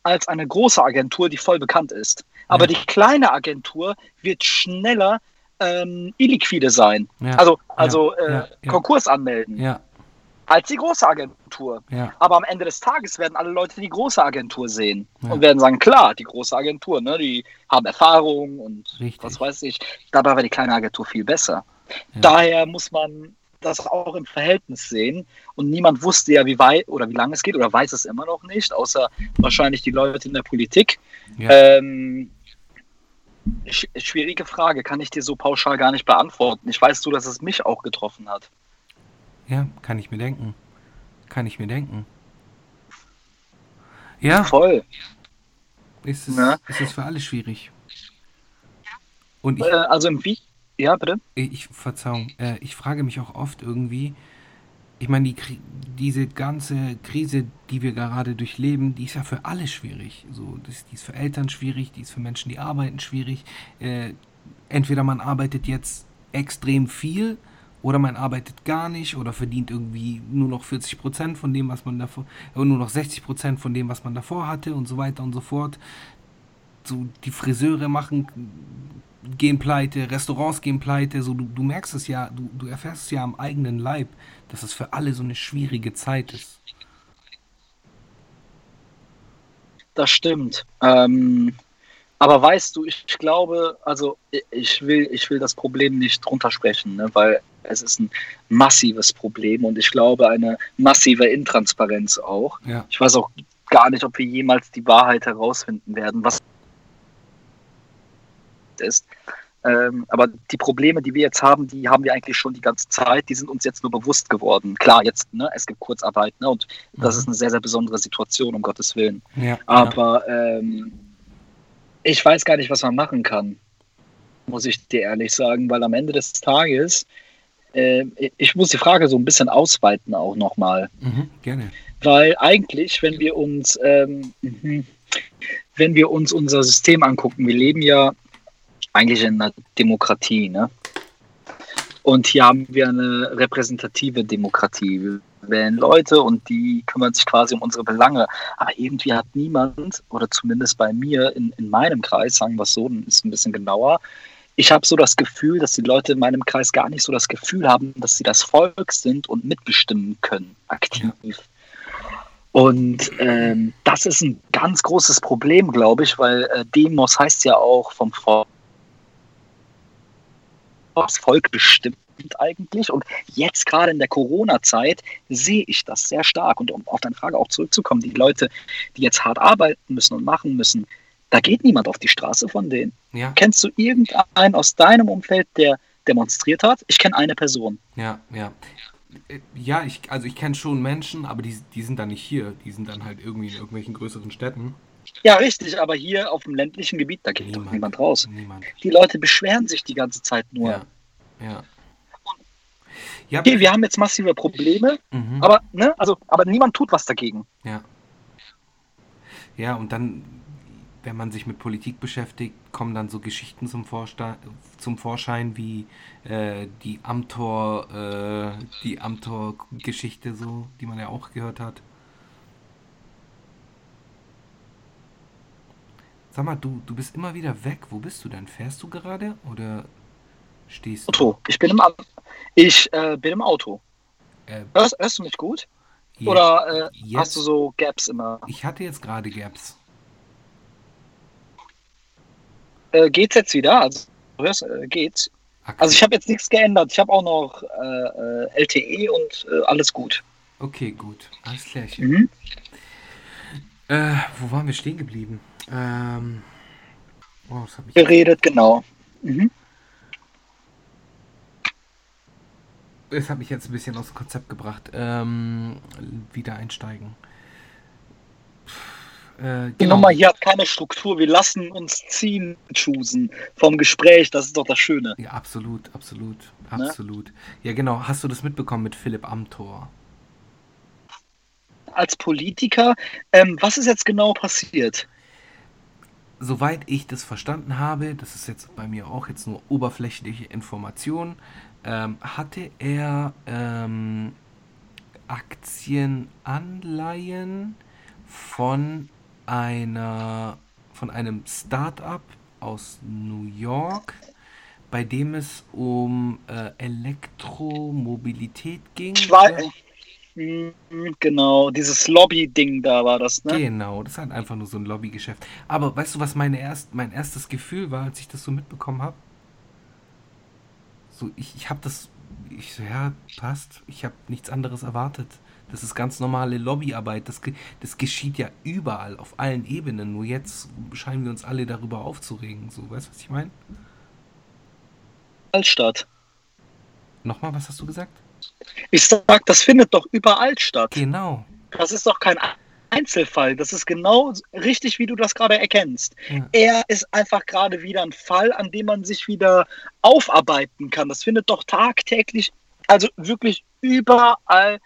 als eine große Agentur, die voll bekannt ist. Aber ja. die kleine Agentur wird schneller ähm, illiquide sein. Ja. Also, also ja. Äh, Konkurs anmelden. Ja als die große Agentur. Ja. Aber am Ende des Tages werden alle Leute die große Agentur sehen ja. und werden sagen, klar, die große Agentur, ne, die haben Erfahrung und Richtig. was weiß ich. Dabei war die kleine Agentur viel besser. Ja. Daher muss man das auch im Verhältnis sehen. Und niemand wusste ja, wie weit oder wie lange es geht oder weiß es immer noch nicht, außer wahrscheinlich die Leute in der Politik. Ähm, schwierige Frage, kann ich dir so pauschal gar nicht beantworten. Ich weiß so, dass es mich auch getroffen hat. Ja, kann ich mir denken. Kann ich mir denken. Ja. Voll. Ist es, ist es für alle schwierig. Und ich, äh, also im Wie? Ja, bitte? Ich, Verzeihung, äh, ich frage mich auch oft irgendwie, ich meine, die, diese ganze Krise, die wir gerade durchleben, die ist ja für alle schwierig. So, das, die ist für Eltern schwierig, die ist für Menschen, die arbeiten schwierig. Äh, entweder man arbeitet jetzt extrem viel oder man arbeitet gar nicht oder verdient irgendwie nur noch 40 Prozent von dem, was man davor, äh, nur noch 60 Prozent von dem, was man davor hatte und so weiter und so fort. So, die Friseure machen, gehen pleite, Restaurants gehen pleite, so, du, du merkst es ja, du, du erfährst es ja am eigenen Leib, dass es für alle so eine schwierige Zeit ist. Das stimmt. Ähm, aber weißt du, ich glaube, also ich will, ich will das Problem nicht runtersprechen, ne, weil es ist ein massives Problem und ich glaube eine massive Intransparenz auch. Ja. Ich weiß auch gar nicht, ob wir jemals die Wahrheit herausfinden werden, was ist. Ähm, aber die Probleme, die wir jetzt haben, die haben wir eigentlich schon die ganze Zeit. Die sind uns jetzt nur bewusst geworden. Klar, jetzt, ne, es gibt Kurzarbeit, ne, und das mhm. ist eine sehr, sehr besondere Situation, um Gottes Willen. Ja, aber ja. Ähm, ich weiß gar nicht, was man machen kann, muss ich dir ehrlich sagen, weil am Ende des Tages ich muss die Frage so ein bisschen ausweiten auch nochmal. Mhm, gerne. Weil eigentlich, wenn wir uns, ähm, mhm, wenn wir uns unser System angucken, wir leben ja eigentlich in einer Demokratie, ne? Und hier haben wir eine repräsentative Demokratie. Wir wählen Leute und die kümmern sich quasi um unsere Belange. Aber irgendwie hat niemand, oder zumindest bei mir in, in meinem Kreis, sagen wir es so, dann ist ein bisschen genauer, ich habe so das Gefühl, dass die Leute in meinem Kreis gar nicht so das Gefühl haben, dass sie das Volk sind und mitbestimmen können, aktiv. Und ähm, das ist ein ganz großes Problem, glaube ich, weil äh, Demos heißt ja auch vom Volk. Das Volk bestimmt eigentlich. Und jetzt gerade in der Corona-Zeit sehe ich das sehr stark. Und um auf deine Frage auch zurückzukommen, die Leute, die jetzt hart arbeiten müssen und machen müssen, da geht niemand auf die Straße von denen. Ja. Kennst du irgendeinen aus deinem Umfeld, der demonstriert hat? Ich kenne eine Person. Ja, ja. Ja, ich, also ich kenne schon Menschen, aber die, die sind dann nicht hier. Die sind dann halt irgendwie in irgendwelchen größeren Städten. Ja, richtig, aber hier auf dem ländlichen Gebiet, da geht niemand, doch niemand raus. Niemand. Die Leute beschweren sich die ganze Zeit nur. Ja, ja. ja okay, wir haben jetzt massive Probleme, mhm. aber, ne, also, aber niemand tut was dagegen. Ja. Ja, und dann wenn man sich mit Politik beschäftigt, kommen dann so Geschichten zum, Vorsta zum Vorschein wie äh, die Amtor, äh, die Amtor-Geschichte so, die man ja auch gehört hat. Sag mal, du, du bist immer wieder weg. Wo bist du denn? Fährst du gerade oder stehst du? Auto. Ich bin im, ich, äh, bin im Auto. Äh, hörst, hörst, du mich gut? Jetzt, oder äh, hast du so Gaps immer? Ich hatte jetzt gerade Gaps. Äh, geht's jetzt wieder. Also, hörst, äh, geht's. Okay. Also ich habe jetzt nichts geändert. Ich habe auch noch äh, äh, LTE und äh, alles gut. okay, gut. Alles klärchen. Mhm. Äh, wo waren wir stehen geblieben? Ähm, oh, das hat mich Geredet, genau. Mhm. Das hat mich jetzt ein bisschen aus dem Konzept gebracht. Ähm, wieder einsteigen. Äh, Die Nummer hier hat keine Struktur. Wir lassen uns ziehen, choosen vom Gespräch. Das ist doch das Schöne. Ja, absolut, absolut, Ne? absolut. Ja, genau. Hast du das mitbekommen mit Philipp Amthor? Als Politiker, ähm, was ist jetzt genau passiert? Soweit ich das verstanden habe, das ist jetzt bei mir auch jetzt nur oberflächliche Information, ähm, hatte er ähm, Aktienanleihen von einer von einem Start-up aus New York, bei dem es um äh, Elektromobilität ging. Ich war, Mhm, genau, dieses Lobby-Ding da war das, ne? Genau, das ist halt einfach nur so ein Lobbygeschäft. Aber weißt du, was meine erst, mein erstes Gefühl war, als ich das so mitbekommen habe? So, ich, ich habe das, ich so, ja, passt. Ich habe nichts anderes erwartet. Das ist ganz normale Lobbyarbeit. Das, das geschieht ja überall, auf allen Ebenen. Nur jetzt scheinen wir uns alle darüber aufzuregen. So, weißt du, was ich meine? Altstadt. Nochmal, was hast du gesagt? Ich sag, das findet doch überall statt. Genau. Das ist doch kein Einzelfall. Das ist genau richtig, wie du das gerade erkennst. Ja. Er ist einfach gerade wieder ein Fall, an dem man sich wieder aufarbeiten kann. Das findet doch tagtäglich, also wirklich überall statt.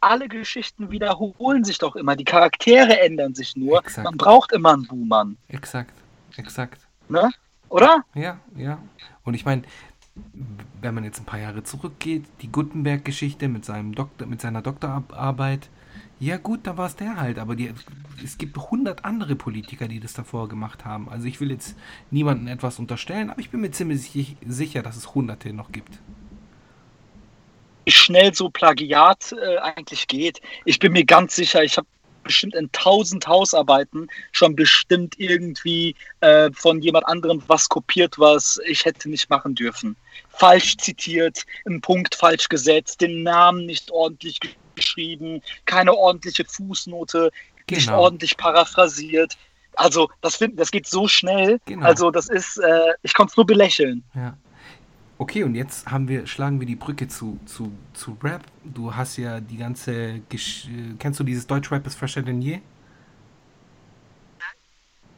Alle Geschichten wiederholen sich doch immer. Die Charaktere ändern sich nur. Exakt. Man braucht immer einen Buhmann. Exakt, exakt. Ne? Oder? Ja, ja. Und ich meine, wenn man jetzt ein paar Jahre zurückgeht, die Gutenberg-Geschichte mit seinem Doktor, mit seiner Doktorarbeit, ja gut, da war es der halt, aber die, es gibt hundert andere Politiker, die das davor gemacht haben. Also ich will jetzt niemandem etwas unterstellen, aber ich bin mir ziemlich sich- sicher, dass es hunderte noch gibt. Schnell so Plagiat äh, eigentlich geht. Ich bin mir ganz sicher, ich habe bestimmt in tausend Hausarbeiten schon bestimmt irgendwie äh, von jemand anderem was kopiert, was ich hätte nicht machen dürfen. Falsch zitiert, einen Punkt falsch gesetzt, den Namen nicht ordentlich ge- geschrieben, keine ordentliche Fußnote, nicht Genau. ordentlich paraphrasiert. Also das, das geht so schnell. Genau. Also das ist, äh, ich konnte es nur belächeln. Ja. Okay, und jetzt haben wir, schlagen wir die Brücke zu, zu, zu Rap. Du hast ja die ganze, Gesch äh, kennst du dieses Deutschrap ist fresher denn je?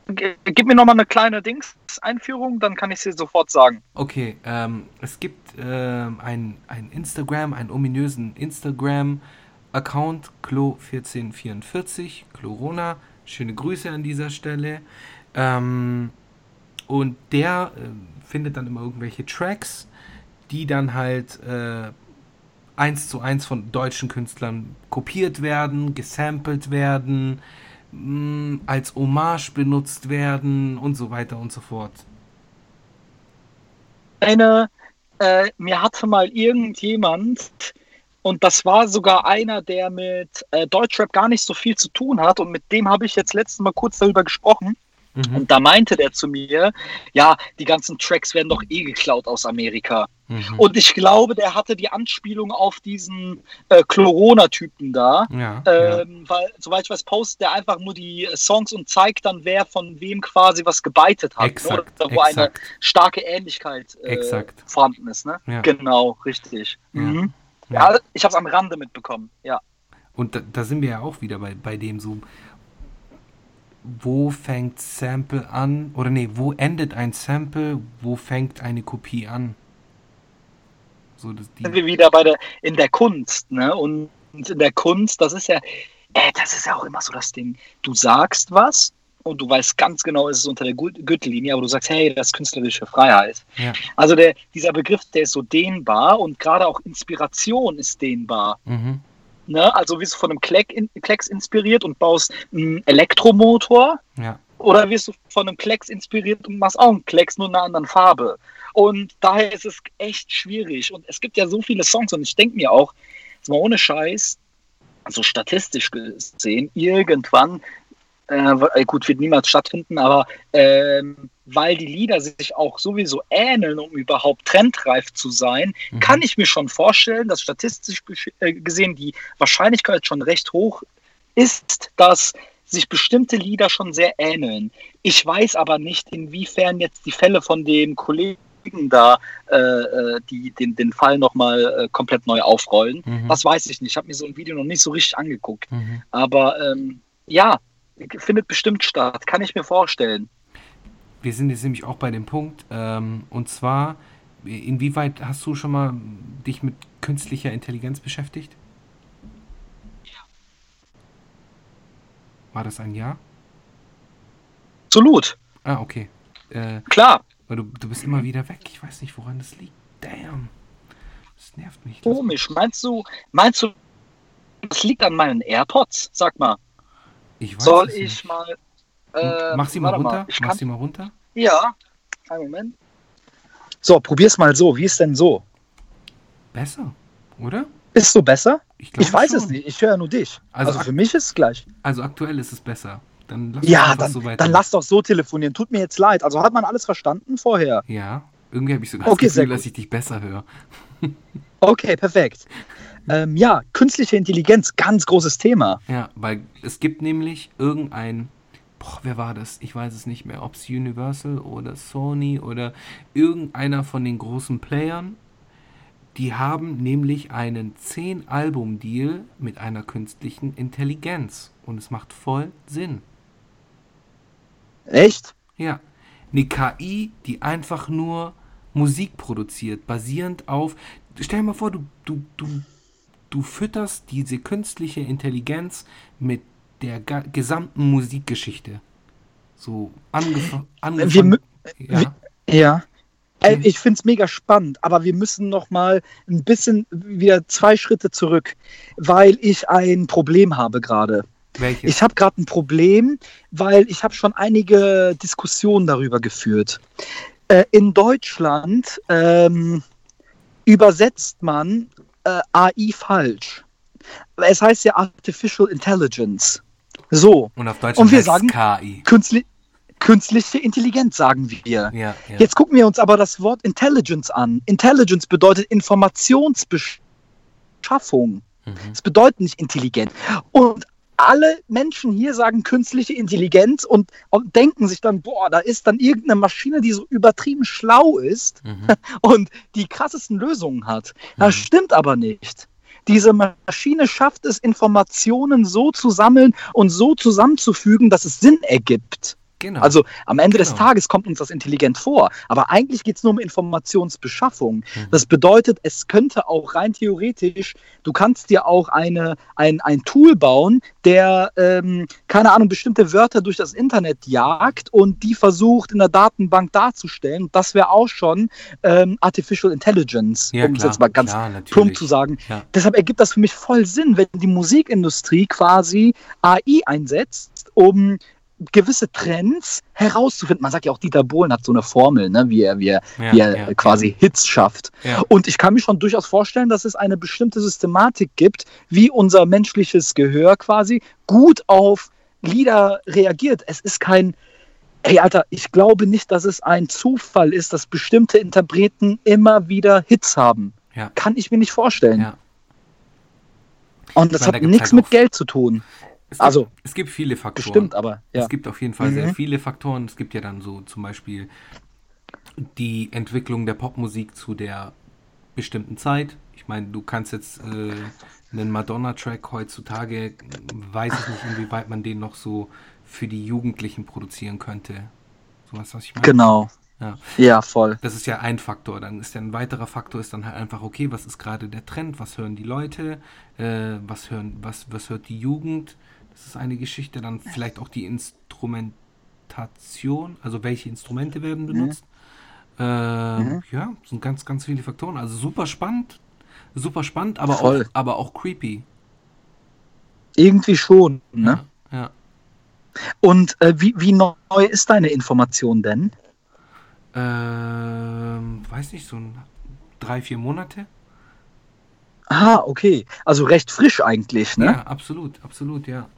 Gib mir nochmal eine kleine Dings-Einführung, dann kann ich es dir sofort sagen. Okay, ähm, es gibt ähm, ein, ein Instagram, einen ominösen Instagram-Account, Klo1444, Chlorona. Schöne Grüße an dieser Stelle. Ähm, und der ähm, findet dann immer irgendwelche Tracks, die dann halt äh, eins zu eins von deutschen Künstlern kopiert werden, gesampelt werden, mh, als Hommage benutzt werden und so weiter und so fort. Eine, äh, mir hatte mal irgendjemand, und das war sogar einer, der mit äh, Deutschrap gar nicht so viel zu tun hat, und mit dem habe ich jetzt letztes Mal kurz darüber gesprochen. Mhm. Und da meinte der zu mir, ja, die ganzen Tracks werden doch eh geklaut aus Amerika. Mhm. Und ich glaube, der hatte die Anspielung auf diesen äh, Corona-Typen da. ja, ja, Ähm, weil, soweit ich weiß, postet der einfach nur die Songs und zeigt dann, wer von wem quasi was gebeitet hat. exakt, ne? Oder wo eine exakt. starke Ähnlichkeit äh, Exakt. vorhanden ist. Ne? Ja. Genau, richtig. Ja. Mhm. Ja. Ja, ich habe es am Rande mitbekommen. Ja. Und da, da sind wir ja auch wieder bei, bei dem so, wo fängt Sample an? Oder nee, wo endet ein Sample? Wo fängt eine Kopie an? So, das, Sind die, wir wieder bei der in der Kunst, ne? Und in der Kunst, das ist ja, äh, das ist ja auch immer so das Ding. Du sagst was und du weißt ganz genau, es ist unter der Gür- Gürtellinie, aber du sagst, hey, das ist künstlerische Freiheit. ja, Also der, dieser Begriff, der ist so dehnbar und gerade auch Inspiration ist dehnbar. mhm, Ne? Also wirst du von einem Kleck in, Klecks inspiriert und baust einen Elektromotor ja, oder wirst du von einem Klecks inspiriert und machst auch einen Klecks, nur in einer anderen Farbe. Und daher ist es echt schwierig. Und es gibt ja so viele Songs und ich denke mir auch, jetzt mal ohne Scheiß, so statistisch gesehen, irgendwann, äh, gut, wird niemals stattfinden, aber ähm, weil die Lieder sich auch sowieso ähneln, um überhaupt trendreif zu sein, mhm. kann ich mir schon vorstellen, dass statistisch äh, gesehen die Wahrscheinlichkeit schon recht hoch ist, dass sich bestimmte Lieder schon sehr ähneln. Ich weiß aber nicht, inwiefern jetzt die Fälle von dem Kollegen da äh, äh die den, den Fall nochmal äh, komplett neu aufrollen. Mhm. Das weiß ich nicht. Ich habe mir so ein Video noch nicht so richtig angeguckt. Mhm. Aber ähm, ja, findet bestimmt statt. Kann ich mir vorstellen. Wir sind jetzt nämlich auch bei dem Punkt, ähm, und zwar, inwieweit hast du schon mal dich mit künstlicher Intelligenz beschäftigt? Ja. War das ein Ja? Absolut. Ah, okay. Äh, Klar. Weil du, du bist immer wieder weg. Ich weiß nicht, woran das liegt. Damn. Das nervt mich. Komisch. Meinst du, meinst du, das liegt an meinen AirPods? Sag mal. Ich weiß Soll ich nicht. mal äh, Mach sie mal runter. Mal. Ich Mach kann... sie mal runter. Ja, einen Moment. So, probier's mal so. Wie ist denn so? Besser, oder? Ist so besser? Ich, ich weiß schon. es nicht. Ich höre nur dich. Also, also für mich ist es gleich. Also aktuell ist es besser. Dann lass ja, dann, so dann lass doch so telefonieren. Tut mir jetzt leid. Also hat man alles verstanden vorher? Ja, irgendwie habe ich sogar okay, das Gefühl, dass ich dich besser höre. [laughs] okay, perfekt. Ähm, ja, künstliche Intelligenz, ganz großes Thema. Ja, weil es gibt nämlich irgendein, boah, wer war das? Ich weiß es nicht mehr, ob es Universal oder Sony oder irgendeiner von den großen Playern. Die haben nämlich einen 10-Album-Deal mit einer künstlichen Intelligenz. Und es macht voll Sinn. Echt? Ja. Eine KI, die einfach nur Musik produziert, basierend auf. Stell dir mal vor, du, du, du du fütterst diese künstliche Intelligenz mit der gesamten Musikgeschichte. So angef angefangen. Wir, ja. ja. Äh, ich finde es mega spannend, aber wir müssen noch mal ein bisschen wieder zwei Schritte zurück, weil ich ein Problem habe gerade. Welches? Ich habe gerade ein Problem, weil ich habe schon einige Diskussionen darüber geführt. Äh, in Deutschland ähm, übersetzt man äh, AI falsch. Es heißt ja Artificial Intelligence. So. Und auf Deutsch Und wir sagen KI. Künstli künstliche Intelligenz, sagen wir. Ja, ja. Jetzt gucken wir uns aber das Wort Intelligence an. Intelligence bedeutet Informationsbeschaffung. Mhm. Es mhm. bedeutet nicht intelligent. Und alle Menschen hier sagen künstliche Intelligenz und, und, denken sich dann, boah, da ist dann irgendeine Maschine, die so übertrieben schlau ist mhm. [laughs] und die krassesten Lösungen hat. Das mhm. stimmt aber nicht. Diese Maschine schafft es, Informationen so zu sammeln und so zusammenzufügen, dass es Sinn ergibt. Genau. Also am Ende genau. des Tages kommt uns das intelligent vor. Aber eigentlich geht es nur um Informationsbeschaffung. Mhm. Das bedeutet, es könnte auch rein theoretisch, du kannst dir auch eine, ein, ein Tool bauen, der, ähm, keine Ahnung, bestimmte Wörter durch das Internet jagt und die versucht in der Datenbank darzustellen. Das wäre auch schon ähm, Artificial Intelligence, ja, um es jetzt mal ganz klar, plump zu sagen. Ja. Deshalb ergibt das für mich voll Sinn, wenn die Musikindustrie quasi AI einsetzt, um gewisse Trends herauszufinden. Man sagt ja auch, Dieter Bohlen hat so eine Formel, ne, wie er, wie er, ja, wie er ja, quasi ja. Hits schafft. Und ich kann mir schon durchaus vorstellen, dass es eine bestimmte Systematik gibt, wie unser menschliches Gehör quasi gut auf Lieder reagiert. Es ist kein, ey Alter, ich glaube nicht, dass es ein Zufall ist, dass bestimmte Interpreten immer wieder Hits haben. Kann ich mir nicht vorstellen. Und das meine, hat nichts halt mit Geld zu tun. Es gibt, also, es gibt viele Faktoren. Stimmt, aber ja. Es gibt auf jeden Fall mhm. sehr viele Faktoren. Es gibt ja dann so zum Beispiel die Entwicklung der Popmusik zu der bestimmten Zeit. Ich meine, du kannst jetzt äh, einen Madonna-Track heutzutage, weiß ich nicht, inwieweit man den noch so für die Jugendlichen produzieren könnte. So was, was ich meine. Genau. Ja. ja, voll. Das ist ja ein Faktor. Dann ist ja ein weiterer Faktor ist dann halt einfach, okay, was ist gerade der Trend, was hören die Leute, äh, was hören, was, was hört die Jugend, das ist eine Geschichte. Dann vielleicht auch die Instrumentation, also welche Instrumente werden benutzt. Mhm. Äh, mhm. Ja, sind ganz, ganz viele Faktoren. Also super spannend, super spannend, aber, Voll. auch, aber auch creepy. Irgendwie schon, ne? Ja. ja. Und äh, wie, wie neu ist deine Information denn? Ähm, weiß nicht, so ein drei, vier Monate. Ah, okay. Also recht frisch eigentlich, ne? Ja, absolut, absolut, ja.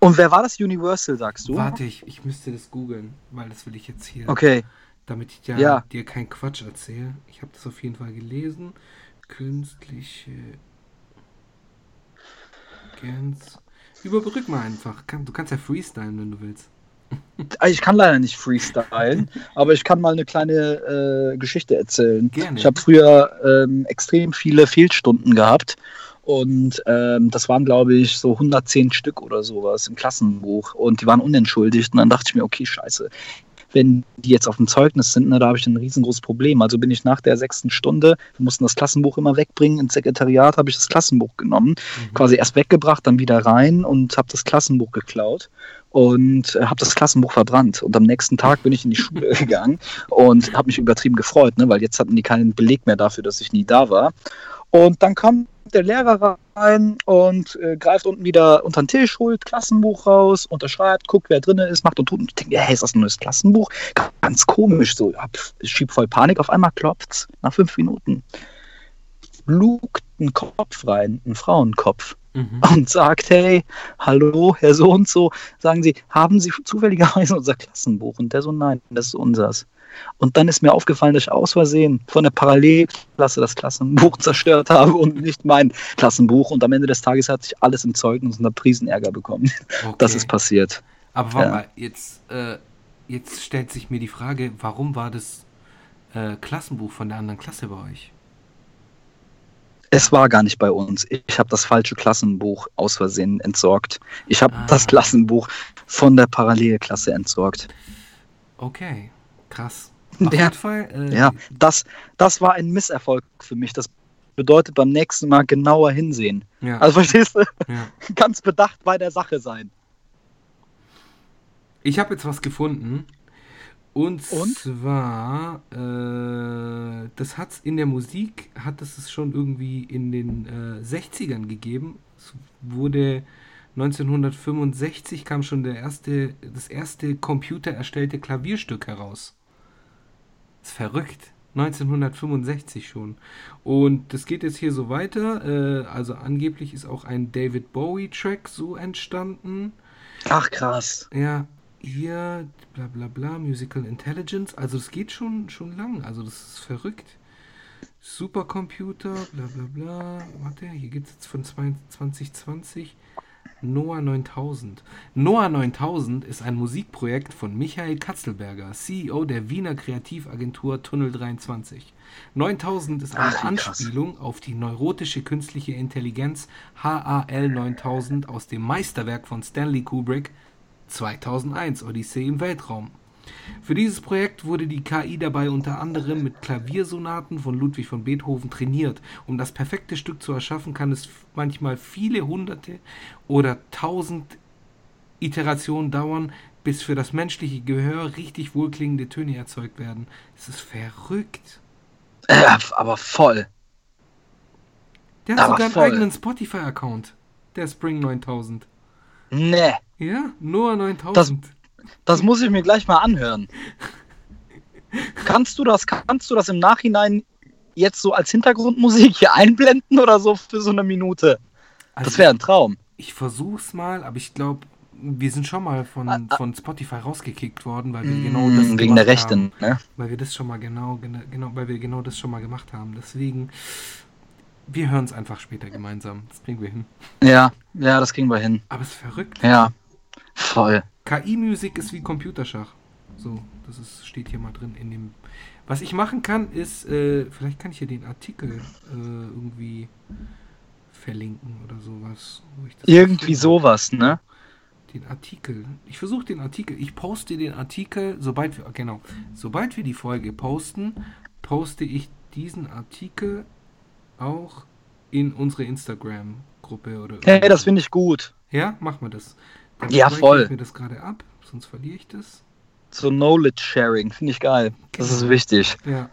Und wer war das Universal, sagst du? Warte, ich, ich müsste das googeln, weil das will ich jetzt hier, Okay. damit ich ja, Ja. dir keinen Quatsch erzähle. Ich habe das auf jeden Fall gelesen. Künstliche Gens. Überbrück mal einfach. Du kannst ja freestylen, wenn du willst. Also Ich kann leider nicht freestylen, [laughs] aber ich kann mal eine kleine äh, Geschichte erzählen. Gerne. Ich habe früher ähm, extrem viele Fehlstunden gehabt und ähm, das waren, glaube ich, so 110 Stück oder sowas im Klassenbuch und die waren unentschuldigt und dann dachte ich mir, okay, scheiße. Wenn die jetzt auf dem Zeugnis sind, ne, da habe ich ein riesengroßes Problem. Also bin ich nach der sechsten Stunde, wir mussten das Klassenbuch immer wegbringen, ins Sekretariat habe ich das Klassenbuch genommen, Mhm. quasi erst weggebracht, dann wieder rein und habe das Klassenbuch geklaut und äh, habe das Klassenbuch verbrannt. Und am nächsten Tag bin ich in die Schule [laughs] gegangen und habe mich übertrieben gefreut, ne, weil jetzt hatten die keinen Beleg mehr dafür, dass ich nie da war. Und dann kommt der Lehrer rein und äh, greift unten wieder unter den Tisch, holt Klassenbuch raus, unterschreibt, guckt, wer drin ist, macht und tut. Und ich denke, hey, ist das ein neues Klassenbuch? Ganz komisch, so. Ja, schieb voll Panik, auf einmal klopft's nach fünf Minuten. Lugt ein Kopf rein, ein Frauenkopf Mhm. und sagt, hey, hallo, Herr so und so, sagen Sie, haben Sie zufälligerweise unser Klassenbuch? Und der so, nein, das ist unsers. Und dann ist mir aufgefallen, dass ich aus Versehen von der Parallelklasse das Klassenbuch [laughs] zerstört habe und nicht mein Klassenbuch. Und am Ende des Tages hat sich alles im Zeugnis und habe Riesenärger bekommen. [laughs] Das Okay. ist passiert. Aber warte Ja. mal, jetzt, äh, jetzt stellt sich mir die Frage, warum war das äh, Klassenbuch von der anderen Klasse bei euch? Es war gar nicht bei uns. Ich habe das falsche Klassenbuch aus Versehen entsorgt. Ich habe Ah. das Klassenbuch von der Parallelklasse entsorgt. Okay, krass. Auf Ja. jeden Fall. Äh, Ja, das, das war ein Misserfolg für mich. Das bedeutet beim nächsten Mal genauer hinsehen. ja, Also verstehst du? ja. [laughs] Ganz bedacht bei der Sache sein. Ich habe jetzt was gefunden. Und, Und? zwar, äh, das hat in der Musik, hat es es schon irgendwie in den äh, 60ern gegeben. Es wurde 1965 kam schon der erste, das erste computer erstellte Klavierstück heraus. Ist verrückt. 1965 schon. Und das geht jetzt hier so weiter. Äh, also angeblich ist auch ein David Bowie-Track so entstanden. Ach krass. Ja, hier, bla bla bla, Musical Intelligence. Also es geht schon, schon lang. Also das ist verrückt. Supercomputer, bla bla bla. Warte, hier geht es jetzt von 2020. Noah 9000. Noah 9000 ist ein Musikprojekt von Michael Katzelberger, CEO der Wiener Kreativagentur Tunnel 23. 9000 ist eine Ach, wie krass. Anspielung auf die neurotische künstliche Intelligenz HAL 9000 aus dem Meisterwerk von Stanley Kubrick 2001 Odyssee im Weltraum. Für dieses Projekt wurde die KI dabei unter anderem mit Klaviersonaten von Ludwig von Beethoven trainiert. Um das perfekte Stück zu erschaffen, kann es manchmal viele hunderte oder tausend Iterationen dauern, bis für das menschliche Gehör richtig wohlklingende Töne erzeugt werden. Es ist verrückt. Äh, aber voll. Der hat Aber sogar einen voll. eigenen Spotify-Account. Der Spring 9000. Nee. Ja, Noah 9000. Das muss ich mir gleich mal anhören. Kannst du das, kannst du das im Nachhinein jetzt so als Hintergrundmusik hier einblenden oder so für so eine Minute? Also Das wäre ein Traum. Ich versuch's mal, aber ich glaube, wir sind schon mal von, Ah, ah. von Spotify rausgekickt worden, weil wir genau das Mm, Wegen der Rechten, ne? Weil wir das schon mal genau, genau, genau, weil wir genau das schon mal gemacht haben. Deswegen, wir hören es einfach später gemeinsam. Das kriegen wir hin. Ja, ja, das kriegen wir hin. Aber es ist verrückt. Ja, voll. KI-Musik ist wie Computerschach. So, das ist, steht hier mal drin in dem. Was ich machen kann, ist, äh, vielleicht kann ich hier den Artikel äh, irgendwie verlinken oder sowas. Irgendwie sowas, ne? Den Artikel. Ich versuche den Artikel. Ich poste den Artikel, sobald wir, genau, sobald wir die Folge posten, poste ich diesen Artikel auch in unsere Instagram-Gruppe oder. Hey, das finde ich gut. Ja, machen wir das. Ja, voll. Ich mir das gerade ab, sonst verliere ich das. So Knowledge Sharing, [laughs] finde ich geil. Das ist Genau. wichtig. Ja.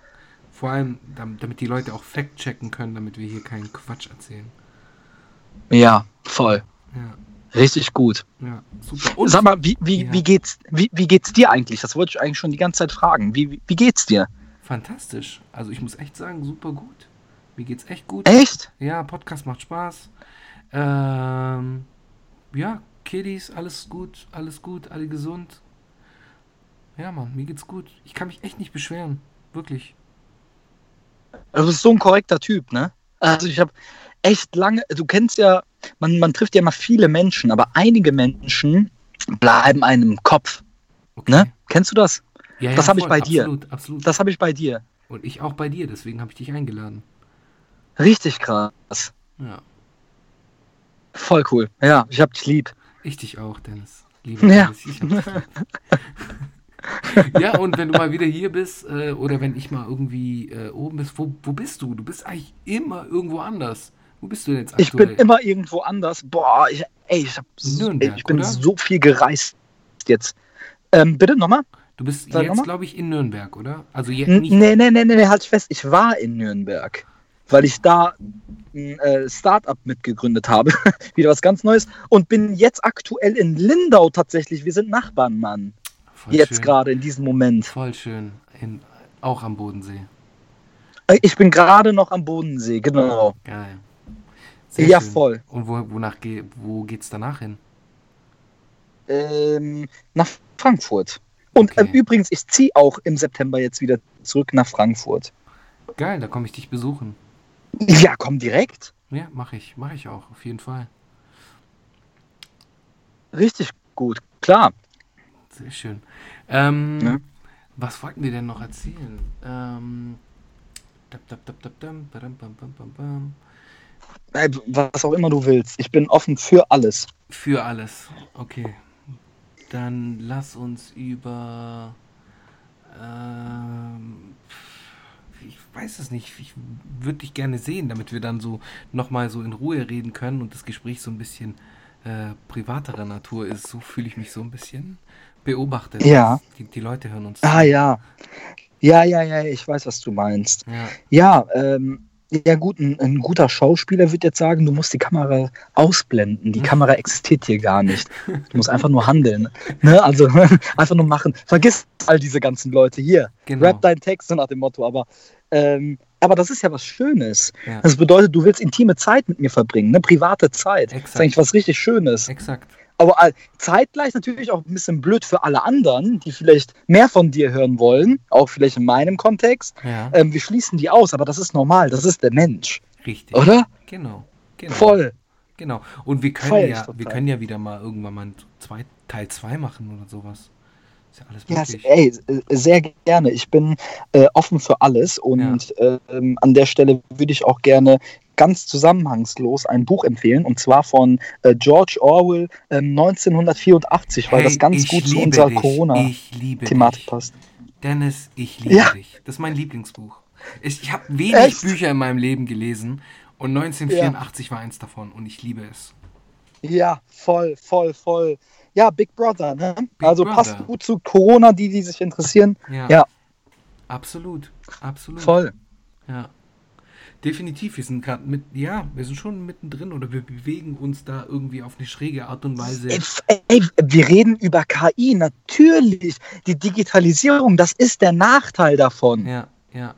Vor allem, dam- damit die Leute auch Fact checken können, damit wir hier keinen Quatsch erzählen. Ja, voll. Ja, Richtig gut. ja, super. Und Sag mal, wie, wie, Ja. wie, geht's, wie, wie geht's dir eigentlich? Das wollte ich eigentlich schon die ganze Zeit fragen. Wie, wie, wie geht's dir? fantastisch. Also ich muss echt sagen, super gut. Mir geht's echt gut. Echt? Ja, Podcast macht Spaß. Ähm, ja, Kiddies, alles gut, alles gut, alle gesund. Ja, Mann, mir geht's gut. Ich kann mich echt nicht beschweren. Wirklich. Du bist so ein korrekter Typ, ne? Also ich habe echt lange, du kennst ja, man, man trifft ja mal viele Menschen, aber einige Menschen bleiben einem im Kopf. Okay. Ne? Kennst du das? Ja, Das ja, hab ich voll, bei dir. Absolut, absolut. Das habe ich bei dir. Und ich auch bei dir, deswegen habe ich dich eingeladen. Richtig krass. Ja. Voll cool. Ja, ich hab dich lieb. Ich dich auch, Dennis. Lieber Ja. Dennis, ich [laughs] ja, und wenn du mal wieder hier bist äh, oder wenn ich mal irgendwie äh, oben bist, wo, wo bist du? Du bist eigentlich immer irgendwo anders. Wo bist du denn jetzt Ich aktuell? bin immer irgendwo anders. Boah, ich, ey, ich, hab so, Nürnberg, ey, ich bin oder? so viel gereist jetzt. Ähm, bitte nochmal? Du bist Sag jetzt, glaube ich, in Nürnberg, oder? Also je, N- nicht. Nee, nee, nee, nee, halt fest. Ich war in Nürnberg, weil ich da ein äh, Startup mitgegründet habe. [laughs] Wieder was ganz Neues. Und bin jetzt aktuell in Lindau tatsächlich. Wir sind Nachbarn, Mann. Voll Jetzt gerade, in diesem Moment. Voll schön. In, auch am Bodensee. Äh, Ich bin gerade noch am Bodensee, genau. Geil. Ja, schön. voll. Und wo, wonach ge wo geht's danach hin? Ähm, nach Frankfurt. Und Okay. ähm, übrigens, ich ziehe auch im September jetzt wieder zurück nach Frankfurt. Geil, da komme ich dich besuchen. Ja, komm direkt. Ja, mache ich. Mache ich auch, auf jeden Fall. Richtig gut, klar. Sehr schön. Ähm, Ja. Was wollten wir denn noch erzählen? Ähm, Was auch immer du willst. Ich bin offen für alles. Für alles. Okay. Dann lass uns über. Ähm, ich weiß es nicht. Ich würde dich gerne sehen, damit wir dann so nochmal so in Ruhe reden können und das Gespräch so ein bisschen äh, privaterer Natur ist. So fühle ich mich so ein bisschen beobachtet. Ja. Die, die Leute hören uns. Ah zu. ja. Ja, ja, ja, ich weiß, was du meinst. Ja, Ja, ähm, ja gut, ein, ein guter Schauspieler wird jetzt sagen, du musst die Kamera ausblenden. Die Kamera existiert hier gar nicht. Du musst einfach nur handeln. [laughs] Ne? Also [laughs] einfach nur machen. Vergiss all diese ganzen Leute hier. genau. Rap deinen Text nach dem Motto. Aber, ähm, aber das ist ja was Schönes. Ja. Das bedeutet, du willst intime Zeit mit mir verbringen, ne? private Zeit. Das ist Exakt. eigentlich was richtig Schönes. Exakt. Aber all- zeitgleich natürlich auch ein bisschen blöd für alle anderen, die vielleicht mehr von dir hören wollen, auch vielleicht in meinem Kontext. Ja, Ähm, wir schließen die aus, aber das ist normal, das ist der Mensch, richtig. oder? Genau. genau. Voll. Genau. Und wir können ja, wir können ja wieder mal irgendwann mal zwei, Teil 2 machen oder sowas. Ist ja alles Ja, möglich. ey, äh, sehr gerne. Ich bin äh, offen für alles und ähm, an der Stelle würde ich auch gerne ganz zusammenhangslos ein Buch empfehlen und zwar von äh, George Orwell ähm, 1984, weil Hey, das ganz gut zu unserer dich. Ich liebe Corona-Thematik passt. Dennis, ich liebe Ja. dich. Das ist mein Lieblingsbuch. Ich, ich habe wenig Echt? Bücher in meinem Leben gelesen und 1984 war eins davon und ich liebe es. Ja, voll, voll, voll. Ja, Big Brother, ne? also Brother. passt gut zu Corona, die, die sich interessieren. Ja. Ja. Absolut. Absolut. Voll. Ja. Definitiv, wir sind gerade mit, ja, wir sind schon mittendrin oder wir bewegen uns da irgendwie auf eine schräge Art und Weise. Ey, ey, wir reden über KI, natürlich. Die Digitalisierung, das ist der Nachteil davon. Ja, ja.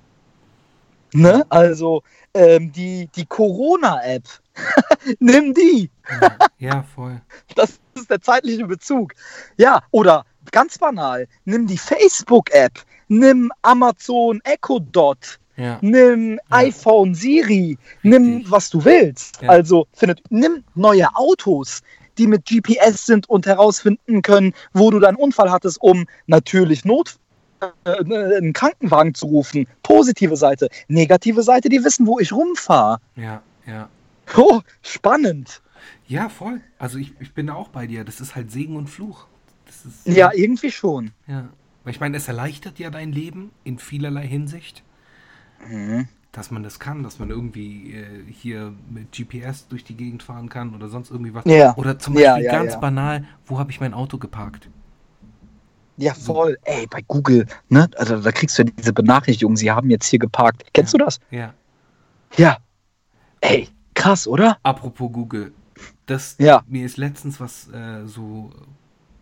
Ne? Also ähm, die, die Corona-App, [laughs] nimm die. Ja, ja, voll. [laughs] Das ist der zeitliche Bezug. Ja, oder ganz banal, nimm die Facebook-App, nimm Amazon Echo Dot, Ja, nimm Ja. iPhone Siri, nimm was du willst. Ja. Also findet, nimm neue Autos, die mit GPS sind und herausfinden können, wo du deinen Unfall hattest, um natürlich Not äh, einen Krankenwagen zu rufen. Positive Seite. Negative Seite, die wissen, wo ich rumfahre. ja, ja. Oh, spannend. Ja, voll. Also ich, ich bin da auch bei dir. Das ist halt Segen und Fluch. Ist, Ja, irgendwie schon. ja. Weil ich meine, es erleichtert ja dein Leben in vielerlei Hinsicht, dass man das kann, dass man irgendwie äh, hier mit GPS durch die Gegend fahren kann oder sonst irgendwie was. Ja. Oder zum Beispiel ja, ganz ja. banal, wo habe ich mein Auto geparkt? Ja, voll. Ey, bei Google, ne? Also da kriegst du ja diese Benachrichtigung, sie haben jetzt hier geparkt. Kennst du das? Ja. Ja. Ey, krass, oder? Apropos Google, das, Ja. mir ist letztens was äh, so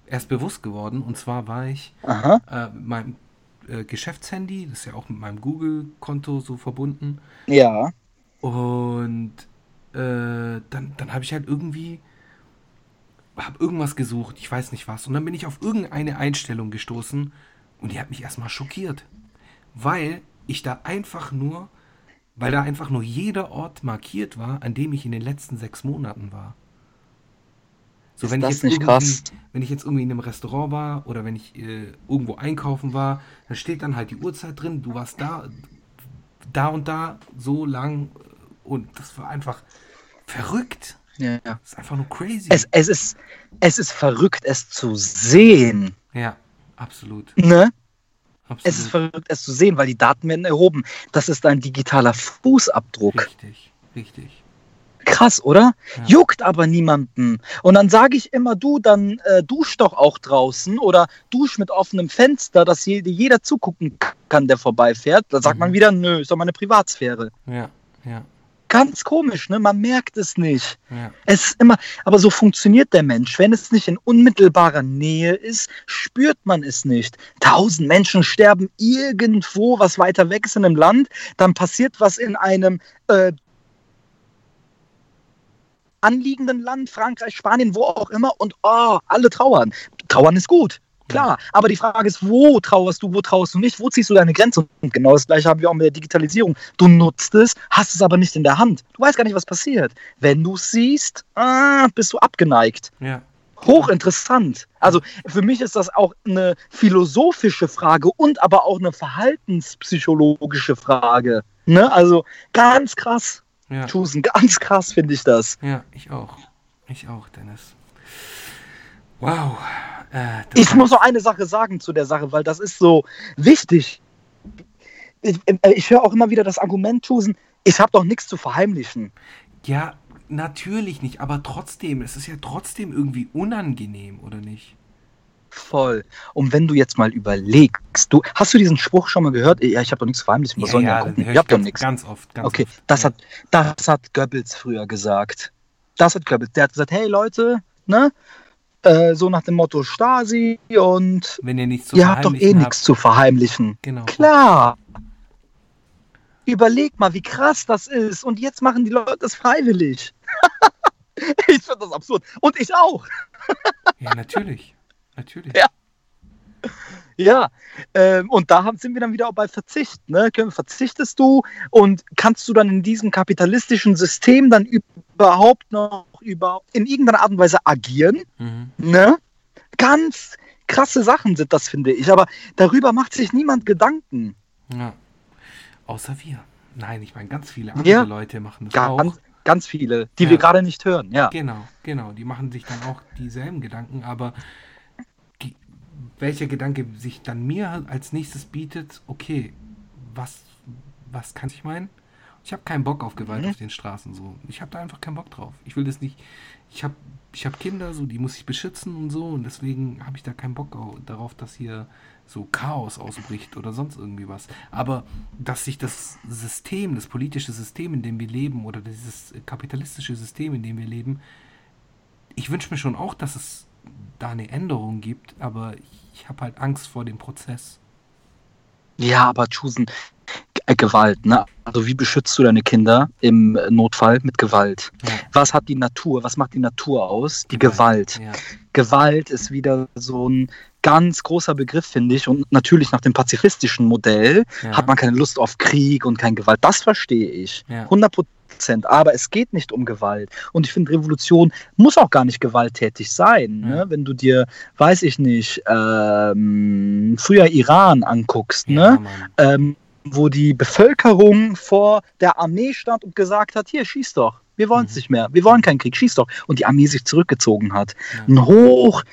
erst bewusst geworden. Und zwar war ich äh, mit meinem äh, Geschäftshandy, das ist ja auch mit meinem Google-Konto so verbunden. Ja. Und äh, dann, dann habe ich halt irgendwie habe irgendwas gesucht, ich weiß nicht was. Und dann bin ich auf irgendeine Einstellung gestoßen und die hat mich erstmal schockiert. Weil ich da einfach nur, weil da einfach nur jeder Ort markiert war, an dem ich in den letzten sechs Monaten war. So, Ist wenn das ich jetzt nicht irgendwie, krass? wenn ich jetzt irgendwie in einem Restaurant war oder wenn ich äh, irgendwo einkaufen war, dann steht dann halt die Uhrzeit drin, du warst da, da und da, so lang und das war einfach verrückt. Ja. Das ist einfach nur crazy. Es, es, ist, es ist verrückt, es zu sehen. ja, absolut. Ne? absolut. Es ist verrückt, es zu sehen, weil die Daten werden erhoben. Das ist ein digitaler Fußabdruck. Richtig, richtig. Krass, oder? Ja. Juckt aber niemanden. Und dann sage ich immer, du, dann äh, dusch doch auch draußen oder dusch mit offenem Fenster, dass je, jeder zugucken kann, der vorbeifährt. Da sagt Mhm. man wieder, nö, ist doch meine Privatsphäre. Ja, ja, Ganz komisch, ne? Man merkt es nicht. ja. Es ist immer, aber so funktioniert der Mensch. Wenn es nicht in unmittelbarer Nähe ist, spürt man es nicht. Tausend Menschen sterben irgendwo, was weiter weg ist in einem Land, dann passiert was in einem äh, anliegenden Land, Frankreich, Spanien, wo auch immer, und oh, alle trauern. Trauern ist gut. Klar, aber die Frage ist, wo trauerst du, wo trauerst du nicht, wo ziehst du deine Grenze? Und genau das gleiche haben wir auch mit der Digitalisierung. Du nutzt es, hast es aber nicht in der Hand. Du weißt gar nicht, was passiert. Wenn du es siehst, ah, bist du abgeneigt. ja. Hochinteressant. Also für mich ist das auch eine philosophische Frage und aber auch eine verhaltenspsychologische Frage. Ne? Also ganz krass. Ja, Tusen, ganz krass finde ich das. ja, ich auch. Ich auch, Dennis. Wow. Äh, Ich muss noch eine Sache sagen zu der Sache, weil das ist so wichtig. Ich, äh, ich höre auch immer wieder das Argument, Tusen, ich habe doch nichts zu verheimlichen. Ja, natürlich nicht, aber trotzdem, es ist ja trotzdem irgendwie unangenehm, oder nicht? Voll. Und wenn du jetzt mal überlegst, du hast du diesen Spruch schon mal gehört? Ja, ich habe doch nichts zu verheimlichen. Was sollen wir den gucken? Ich habe doch nichts. ganz oft. Ganz Okay, oft. das ja. hat, das hat Goebbels früher gesagt. Das hat Goebbels. Der hat gesagt, hey Leute, ne? Äh, so nach dem Motto Stasi und Wenn ihr nichts zu ihr habt doch eh nichts zu verheimlichen. Genau. Klar. Überleg mal, wie krass das ist. Und jetzt machen die Leute das freiwillig. [laughs] ich finde das absurd. Und ich auch. Ja, natürlich. Natürlich. Ja. [laughs] Ja, ähm, und da haben, sind wir dann wieder auch bei Verzicht. Ne? Verzichtest du und kannst du dann in diesem kapitalistischen System dann überhaupt noch über, in irgendeiner Art und Weise agieren? Mhm. Ne? Ganz krasse Sachen sind das, finde ich. Aber darüber macht sich niemand Gedanken. Ja. Außer wir. Nein, ich meine, ganz viele andere Ja. Leute machen das auch. Ganz, ganz viele, die Ja. wir gerade nicht hören. Ja. Genau, genau. Die machen sich dann auch dieselben Gedanken, aber welcher Gedanke sich dann mir als nächstes bietet, okay, was, was kann ich meinen? Ich habe keinen Bock auf Gewalt Mhm. auf den Straßen so. Ich habe da einfach keinen Bock drauf. Ich will das nicht. Ich habe ich hab Kinder, so die muss ich beschützen und so und deswegen habe ich da keinen Bock au- darauf, dass hier so Chaos ausbricht oder sonst irgendwie was. Aber dass sich das System, das politische System, in dem wir leben oder dieses kapitalistische System, in dem wir leben, ich wünsche mir schon auch, dass es da eine Änderung gibt, aber ich habe halt Angst vor dem Prozess. Ja, aber Chusen, Gewalt, ne? Also wie beschützt du deine Kinder im Notfall mit Gewalt? Ja. Was hat die Natur? Was macht die Natur aus? Die Gewalt. Ja, Gewalt ist wieder so ein ganz großer Begriff, finde ich. Und natürlich nach dem pazifistischen Modell ja, hat man keine Lust auf Krieg und kein Gewalt. Das verstehe ich. ja, 100 Prozent. Aber es geht nicht um Gewalt. Und ich finde, Revolution muss auch gar nicht gewalttätig sein. Ja. Ne? Wenn du dir, weiß ich nicht, ähm, früher Iran anguckst, ja, ne? Ähm, wo die Bevölkerung vor der Armee stand und gesagt hat, hier, schieß doch. Wir wollen es Mhm. nicht mehr. Wir wollen keinen Krieg. Schieß doch. Und die Armee sich zurückgezogen hat. Ja. Ein hoch,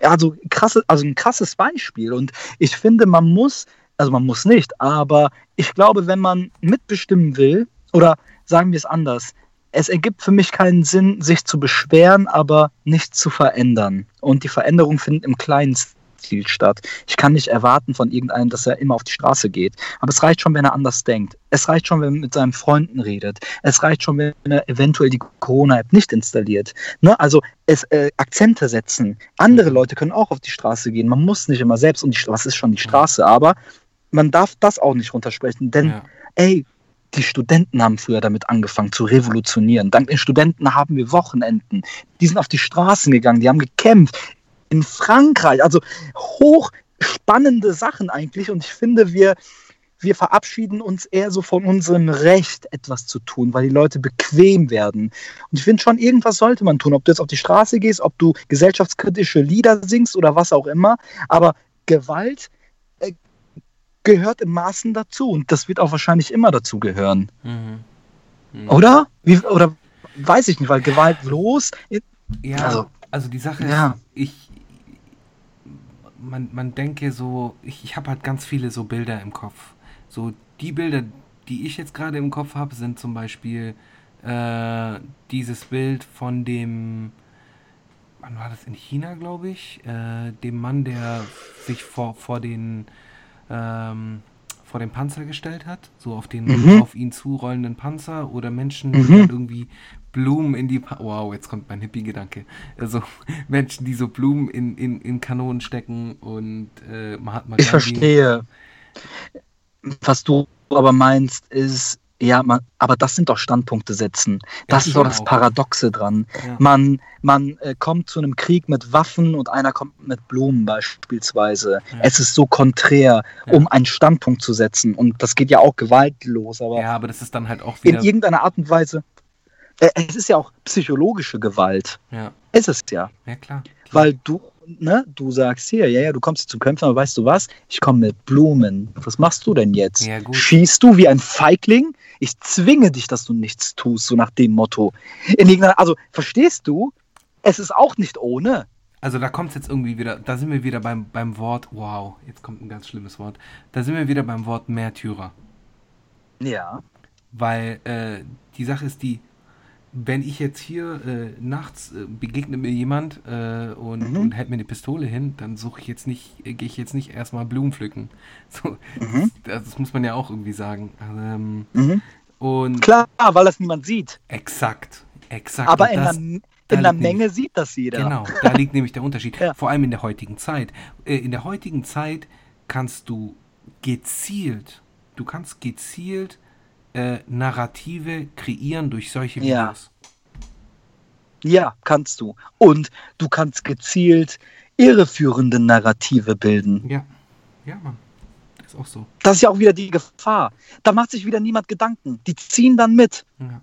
also, krasse, also ein krasses Beispiel. Und ich finde, man muss, also man muss nicht, aber ich glaube, wenn man mitbestimmen will, oder sagen wir es anders, es ergibt für mich keinen Sinn, sich zu beschweren, aber nichts zu verändern. Und die Veränderung findet im kleinen Stil statt. Ich kann nicht erwarten von irgendeinem, dass er immer auf die Straße geht. Aber es reicht schon, wenn er anders denkt. Es reicht schon, wenn er mit seinen Freunden redet. Es reicht schon, wenn er eventuell die Corona-App nicht installiert. Ne? Also es äh, Akzente setzen. Andere Leute können auch auf die Straße gehen. Man muss nicht immer selbst und die, was ist schon die Straße, aber man darf das auch nicht runtersprechen, denn Ja. ey, die Studenten haben früher damit angefangen zu revolutionieren. Dank den Studenten haben wir Wochenenden. Die sind auf die Straßen gegangen, die haben gekämpft. In Frankreich, also hochspannende Sachen eigentlich. Und ich finde, wir, wir verabschieden uns eher so von unserem Recht, etwas zu tun, weil die Leute bequem werden. Und ich finde schon, irgendwas sollte man tun. Ob du jetzt auf die Straße gehst, ob du gesellschaftskritische Lieder singst oder was auch immer. Aber Gewalt gehört im Maßen dazu und das wird auch wahrscheinlich immer dazu gehören. Mhm. Mhm. Oder? Wie, oder weiß ich nicht, weil Gewalt bloß. Ja, also, also die Sache ja. ist, ich. Man, man denke so, ich, ich habe halt ganz viele so Bilder im Kopf. So die Bilder, die ich jetzt gerade im Kopf habe, sind zum Beispiel äh, dieses Bild von dem wann war das in China, glaube ich, äh, dem Mann, der sich vor, vor den ähm, vor den Panzer gestellt hat, so auf den mhm. auf ihn zurollenden Panzer oder Menschen, die mhm. irgendwie Blumen in die pa wow, jetzt kommt mein Hippie-Gedanke. Also [laughs] Menschen, die so Blumen in, in, in Kanonen stecken und äh, Mahatma Gandhi. Ich verstehe. Was du aber meinst, ist ja, man, aber das sind doch Standpunkte setzen. Das ja, ist doch das Paradoxe dran. Ja. Man, man äh, kommt zu einem Krieg mit Waffen und einer kommt mit Blumen beispielsweise. Ja. Es ist so konträr, um einen Standpunkt zu setzen. Und das geht ja auch gewaltlos. Aber ja, aber das ist dann halt auch wieder. In irgendeiner Art und Weise. Äh, es ist ja auch psychologische Gewalt. Ja. Ist es ja. Ja, klar. Weil du, ne, du sagst hier, ja, ja, du kommst zum Kämpfen, aber weißt du was? Ich komme mit Blumen. Was machst du denn jetzt? Ja. Schießt du wie ein Feigling? ich zwinge dich, dass du nichts tust, so nach dem Motto. also, verstehst du? Es ist auch nicht ohne. Also da kommt es jetzt irgendwie wieder, da sind wir wieder beim, beim Wort, wow, jetzt kommt ein ganz schlimmes Wort, da sind wir wieder beim Wort Märtyrer. Ja. Weil äh, die Sache ist die, wenn ich jetzt hier äh, nachts äh, begegnet mir jemand äh, und, mhm. und, hält mir eine Pistole hin, dann suche ich jetzt nicht, äh, gehe ich jetzt nicht erstmal Blumen pflücken. [laughs] So, mhm. das, das, muss man ja auch irgendwie sagen. Ähm, mhm. und Klar, weil das niemand sieht. Exakt, exakt. Aber in, das, der, in der Menge nämlich, sieht das jeder. Genau, da liegt nämlich der Unterschied. [laughs] Ja. Vor allem in der heutigen Zeit. Äh, in der heutigen Zeit kannst du gezielt, du kannst gezielt äh, Narrative kreieren durch solche Videos. Ja. ja, kannst du. Und du kannst gezielt irreführende Narrative bilden. Ja, ja, Mann. Das ist auch so. Das ist ja auch wieder die Gefahr. Da macht sich wieder niemand Gedanken. Die ziehen dann mit. Ja.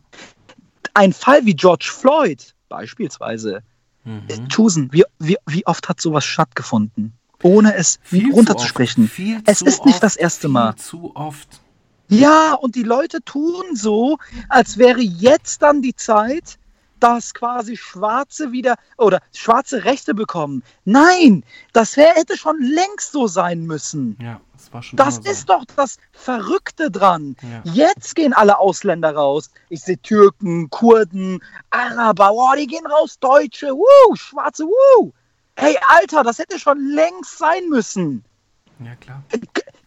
Ein Fall wie George Floyd beispielsweise. Mhm. Äh, Tusen, wie, wie, wie oft hat sowas stattgefunden? Ohne es viel runterzusprechen. Es ist nicht oft, das erste Mal. Zu oft. Ja, und die Leute tun so, als wäre jetzt dann die Zeit, dass quasi Schwarze wieder oder schwarze Rechte bekommen. Nein, das wär, hätte schon längst so sein müssen. Ja, das war schon. Das ist so. doch das Verrückte dran. Ja. Jetzt gehen alle Ausländer raus. Ich sehe Türken, Kurden, Araber, wow, die gehen raus, Deutsche, wuh, Schwarze, wuh. Hey, Alter, das hätte schon längst sein müssen. Ja, klar.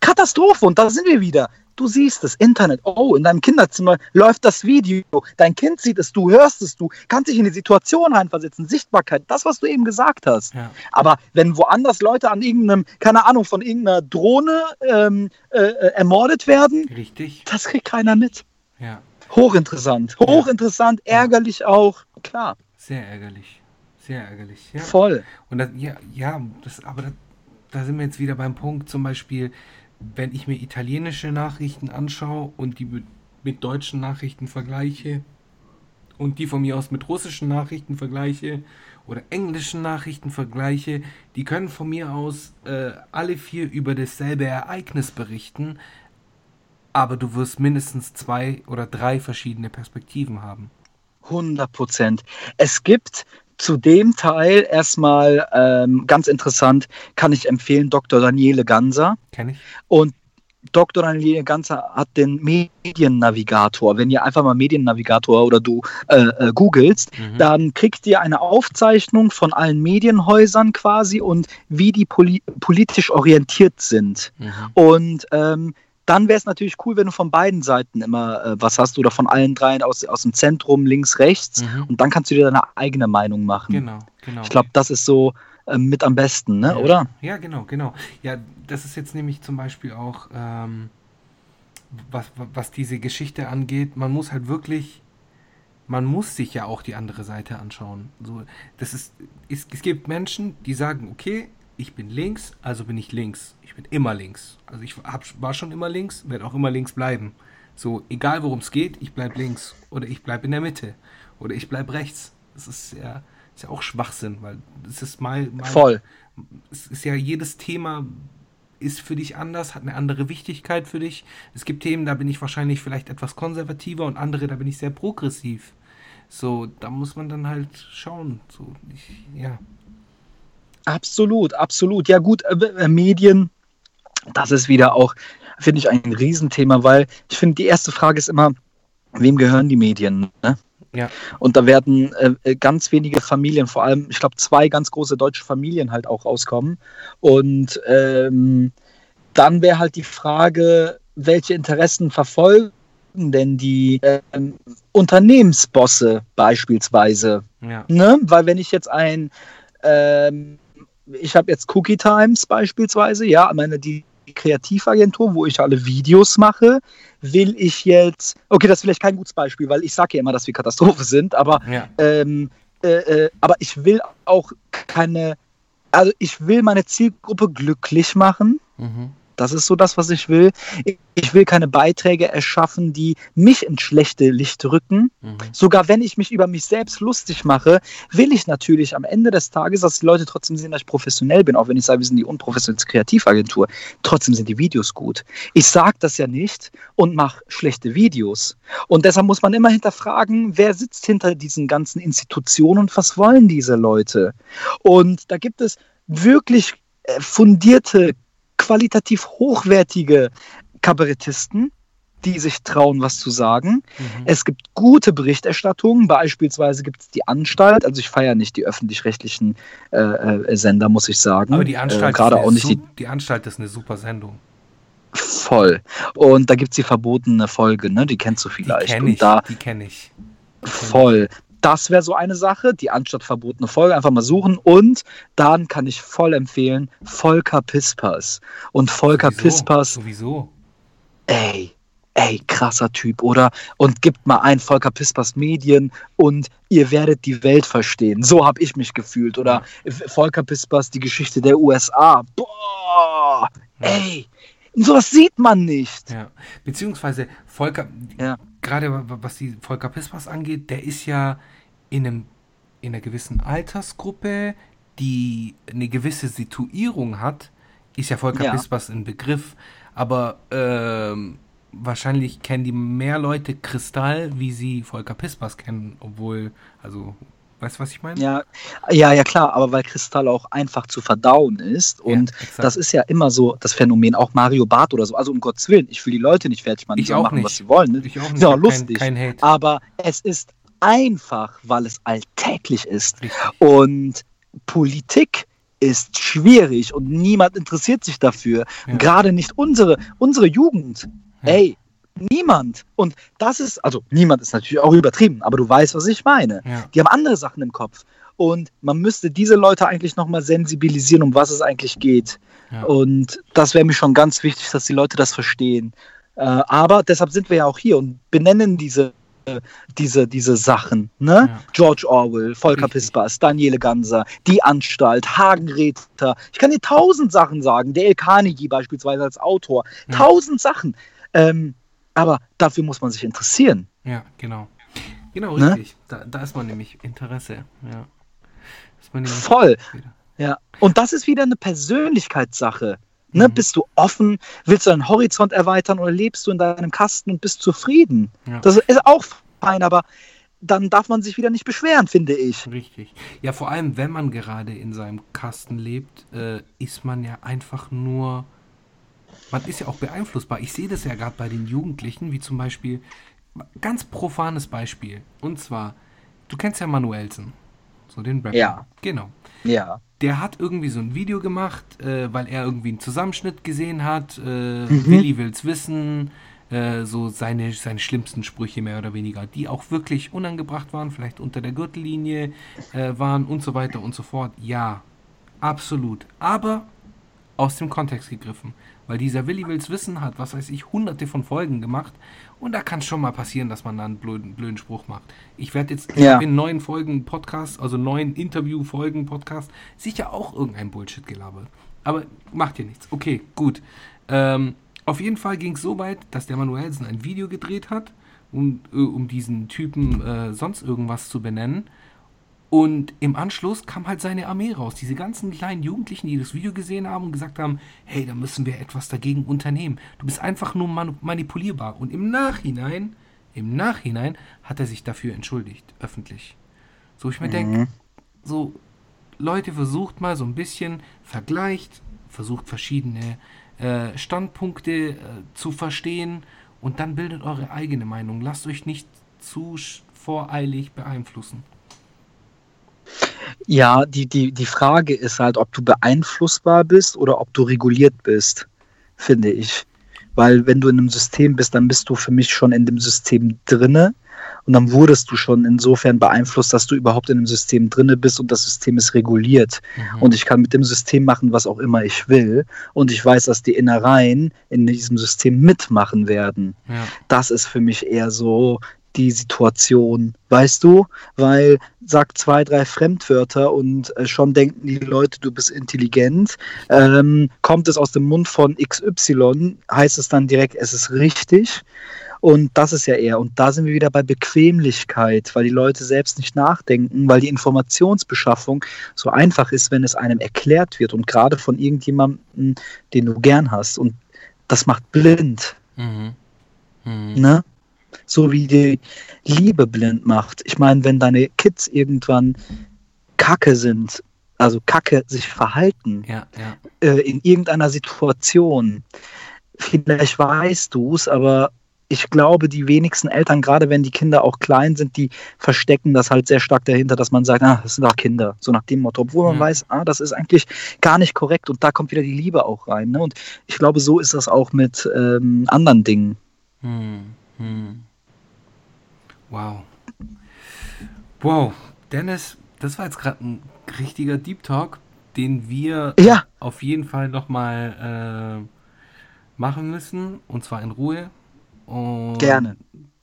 Katastrophe, und da sind wir wieder. Du siehst es, Internet, oh, in deinem Kinderzimmer läuft das Video, dein Kind sieht es, du hörst es, du kannst dich in die Situation reinversetzen, Sichtbarkeit, das, was du eben gesagt hast. Ja. Aber wenn woanders Leute an irgendeinem, keine Ahnung, von irgendeiner Drohne ähm, äh, äh ermordet werden, Richtig. das kriegt keiner mit. Ja. Hochinteressant, hochinteressant, ja. ärgerlich auch, klar. Sehr ärgerlich, sehr ärgerlich. Ja. Voll. Und das, ja, ja, das, aber das, da sind wir jetzt wieder beim Punkt, zum Beispiel, wenn ich mir italienische Nachrichten anschaue und die mit, deutschen Nachrichten vergleiche und die von mir aus mit russischen Nachrichten vergleiche oder englischen Nachrichten vergleiche, die können von mir aus äh, alle vier über dasselbe Ereignis berichten, aber du wirst mindestens zwei oder drei verschiedene Perspektiven haben. 100 Prozent. Es gibt zu dem Teil erstmal ähm, ganz interessant, kann ich empfehlen, Dr. Daniele Ganser. Kenn ich. Und Dr. Daniele Ganser hat den Mediennavigator. Wenn ihr einfach mal Mediennavigator oder du äh, äh, googelst, mhm. dann kriegt ihr eine Aufzeichnung von allen Medienhäusern quasi und wie die poli politisch orientiert sind. Mhm. Und ähm, dann wäre es natürlich cool, wenn du von beiden Seiten immer äh, was hast oder von allen dreien aus, aus dem Zentrum, links, rechts. Mhm. Und dann kannst du dir deine eigene Meinung machen. Genau, genau. Ich glaube, das ist so äh, mit am besten, ne? Ja. oder? Ja, genau, genau. Ja, das ist jetzt nämlich zum Beispiel auch, ähm, was, was diese Geschichte angeht, man muss halt wirklich, man muss sich ja auch die andere Seite anschauen. So, das ist, es, es gibt Menschen, die sagen, okay, ich bin links, also bin ich links. Ich bin immer links. Also ich hab, war schon immer links, werde auch immer links bleiben. So, egal worum es geht, ich bleibe links. Oder ich bleibe in der Mitte. Oder ich bleibe rechts. Das ist ja, ist ja auch Schwachsinn, weil es ist mal, mal. Voll. Es ist ja jedes Thema ist für dich anders, hat eine andere Wichtigkeit für dich. Es gibt Themen, da bin ich wahrscheinlich vielleicht etwas konservativer und andere, da bin ich sehr progressiv. So, da muss man dann halt schauen. So, ich, ja. Absolut, absolut. Ja gut, äh, äh, Medien, das ist wieder auch, finde ich, ein Riesenthema, weil ich finde, die erste Frage ist immer, wem gehören die Medien? Ne? Ja. Und da werden äh, ganz wenige Familien, vor allem, ich glaube, zwei ganz große deutsche Familien halt auch rauskommen. Und ähm, dann wäre halt die Frage, welche Interessen verfolgen denn die ähm, Unternehmensbosse beispielsweise? Ja. Ne? Weil wenn ich jetzt ein, ähm, ich habe jetzt Cookie Times beispielsweise, ja, meine die Kreativagentur, wo ich alle Videos mache, will ich jetzt, okay, das ist vielleicht kein gutes Beispiel, weil ich sage ja immer, dass wir Katastrophe sind, aber, Ja. ähm, äh, äh, aber ich will auch keine, also ich will meine Zielgruppe glücklich machen. Mhm. Das ist so das, was ich will. Ich will keine Beiträge erschaffen, die mich ins schlechte Licht rücken. Mhm. Sogar wenn ich mich über mich selbst lustig mache, will ich natürlich am Ende des Tages, dass die Leute trotzdem sehen, dass ich professionell bin, auch wenn ich sage, wir sind die unprofessionelle Kreativagentur. Trotzdem sind die Videos gut. Ich sage das ja nicht und mache schlechte Videos. Und deshalb muss man immer hinterfragen, wer sitzt hinter diesen ganzen Institutionen und was wollen diese Leute? Und da gibt es wirklich äh, fundierte, qualitativ hochwertige Kabarettisten, die sich trauen, was zu sagen. Mhm. Es gibt gute Berichterstattungen, beispielsweise gibt es die Anstalt, also ich feiere nicht die öffentlich-rechtlichen äh, äh, Sender, muss ich sagen. Aber die Anstalt, äh, gerade ist eine auch nicht die die Anstalt ist eine super Sendung. voll. Und da gibt es die verbotene Folge, ne? die kennst du Die vielleicht. kenne Und ich. da Die kenne ich. voll. Das wäre so eine Sache, die Anstatt verbotene Folge einfach mal suchen. Und dann kann ich voll empfehlen, Volker Pispers. Und Volker Sowieso, Pispers Sowieso. ey, ey, krasser Typ, oder? Und gibt mal ein Volker Pispers Medien und ihr werdet die Welt verstehen. So habe ich mich gefühlt. Oder Volker Pispers, die Geschichte der USA. Boah, ey, sowas sieht man nicht. Ja. Beziehungsweise Volker, Ja. Gerade wa- was die Volker Pispers angeht, der ist ja in einem in einer gewissen Altersgruppe, die eine gewisse Situierung hat, ist ja Volker Ja. Pispers ein Begriff, aber ähm, wahrscheinlich kennen die mehr Leute Kristall, wie sie Volker Pispers kennen, obwohl, also, weißt du, was ich meine? Ja, ja, ja, klar, aber weil Kristall auch einfach zu verdauen ist. Und exakt. das ist ja immer so das Phänomen, auch Mario Barth oder so. Also um Gottes Willen, ich will die Leute nicht fertig machen, die Ich sollen auch machen, nicht. was sie wollen. Ne? Ich auch nicht, Ja, lustig. Kein, kein Hate. Aber es ist einfach, weil es alltäglich ist. Richtig. Und Politik ist schwierig und niemand interessiert sich dafür. Ja. Gerade nicht unsere, unsere Jugend. Ja. Ey, niemand. Und das ist, also niemand ist natürlich auch übertrieben, aber du weißt, was ich meine. Ja. Die haben andere Sachen im Kopf. Und man müsste diese Leute eigentlich nochmal sensibilisieren, um was es eigentlich geht. Ja. Und das wäre mir schon ganz wichtig, dass die Leute das verstehen. Äh, aber deshalb sind wir ja auch hier und benennen diese, diese, diese Sachen. Ne? Ja. George Orwell, Volker Richtig. Pispers, Daniele Ganser, Die Anstalt, Hagen Räther. Ich kann dir tausend Sachen sagen. Dale Carnegie beispielsweise als Autor. Tausend Sachen. Ähm, aber dafür muss man sich interessieren. Ja, genau. Genau, Ne? richtig. Da, da ist man nämlich Interesse. Ja. Ist man nämlich Voll. wieder. Ja. Und das ist wieder eine Persönlichkeitssache. Ne? Mhm. Bist du offen? Willst du deinen Horizont erweitern oder lebst du in deinem Kasten und bist zufrieden? Ja. Das ist auch fein, aber dann darf man sich wieder nicht beschweren, finde ich. Richtig. Ja, vor allem, wenn man gerade in seinem Kasten lebt, äh, ist man ja einfach nur. Man ist ja auch beeinflussbar. Ich sehe das ja gerade bei den Jugendlichen, wie zum Beispiel. Ganz profanes Beispiel. Und zwar, du kennst ja Manuelsen. So den Rapper. Ja. Genau. Ja. Der hat irgendwie so ein Video gemacht, äh, weil er irgendwie einen Zusammenschnitt gesehen hat. Äh, Mhm. Willi will's wissen. Äh, so seine, seine schlimmsten Sprüche mehr oder weniger, die auch wirklich unangebracht waren, vielleicht unter der Gürtellinie äh, waren und so weiter und so fort. Ja, absolut. Aber aus dem Kontext gegriffen. Weil dieser Willi Wills Wissen hat, was weiß ich, hunderte von Folgen gemacht. Und da kann es schon mal passieren, dass man da einen blöden, blöden Spruch macht. Ich werde jetzt Ja. in neun Folgen Podcast, also neun Interview-Folgen Podcast, sicher auch irgendein Bullshit gelabert. Aber macht ja nichts. Okay, gut. Ähm, auf jeden Fall ging es so weit, dass der Manuelsen ein Video gedreht hat, um, äh, um diesen Typen äh, sonst irgendwas zu benennen. Und im Anschluss kam halt seine Armee raus. Diese ganzen kleinen Jugendlichen, die das Video gesehen haben und gesagt haben, hey, da müssen wir etwas dagegen unternehmen. Du bist einfach nur manipulierbar. Und im Nachhinein, im Nachhinein hat er sich dafür entschuldigt, öffentlich. So ich mir denke, so Leute, versucht mal so ein bisschen, vergleicht, versucht verschiedene äh, Standpunkte äh, zu verstehen und dann bildet eure eigene Meinung. Lasst euch nicht zu voreilig beeinflussen. Ja, die, die, die Frage ist halt, ob du beeinflussbar bist oder ob du reguliert bist, finde ich. Weil wenn du in einem System bist, dann bist du für mich schon in dem System drinne und dann wurdest du schon insofern beeinflusst, dass du überhaupt in dem System drinne bist und das System ist reguliert. Und ich kann mit dem System machen, was auch immer ich will. Und ich weiß, dass die Innereien in diesem System mitmachen werden Ja. das ist für mich eher so die Situation, weißt du? Weil sag zwei, drei Fremdwörter und äh, schon denken die Leute, du bist intelligent. Ähm, kommt es aus dem Mund von XY, heißt es dann direkt, es ist richtig. Und das ist ja eher, und da sind wir wieder bei Bequemlichkeit, weil die Leute selbst nicht nachdenken, weil die Informationsbeschaffung so einfach ist, wenn es einem erklärt wird und gerade von irgendjemandem, den du gern hast. Und das macht blind. Mhm. Mhm. Ne? So wie die Liebe blind macht. Ich meine, wenn deine Kids irgendwann Kacke sind, also Kacke sich verhalten Ja, ja. äh, in irgendeiner Situation, vielleicht weißt du es, aber ich glaube, die wenigsten Eltern, gerade wenn die Kinder auch klein sind, die verstecken das halt sehr stark dahinter, dass man sagt, ah, das sind doch Kinder, so nach dem Motto, obwohl man Ja. weiß, ah, das ist eigentlich gar nicht korrekt und da kommt wieder die Liebe auch rein. Ne? Und ich glaube, so ist das auch mit ähm, anderen Dingen. Hm, hm. Wow. Wow. Dennis, das war jetzt gerade ein richtiger Deep Talk, den wir Ja. auf jeden Fall nochmal äh, machen müssen. Und zwar in Ruhe. Und, Gerne.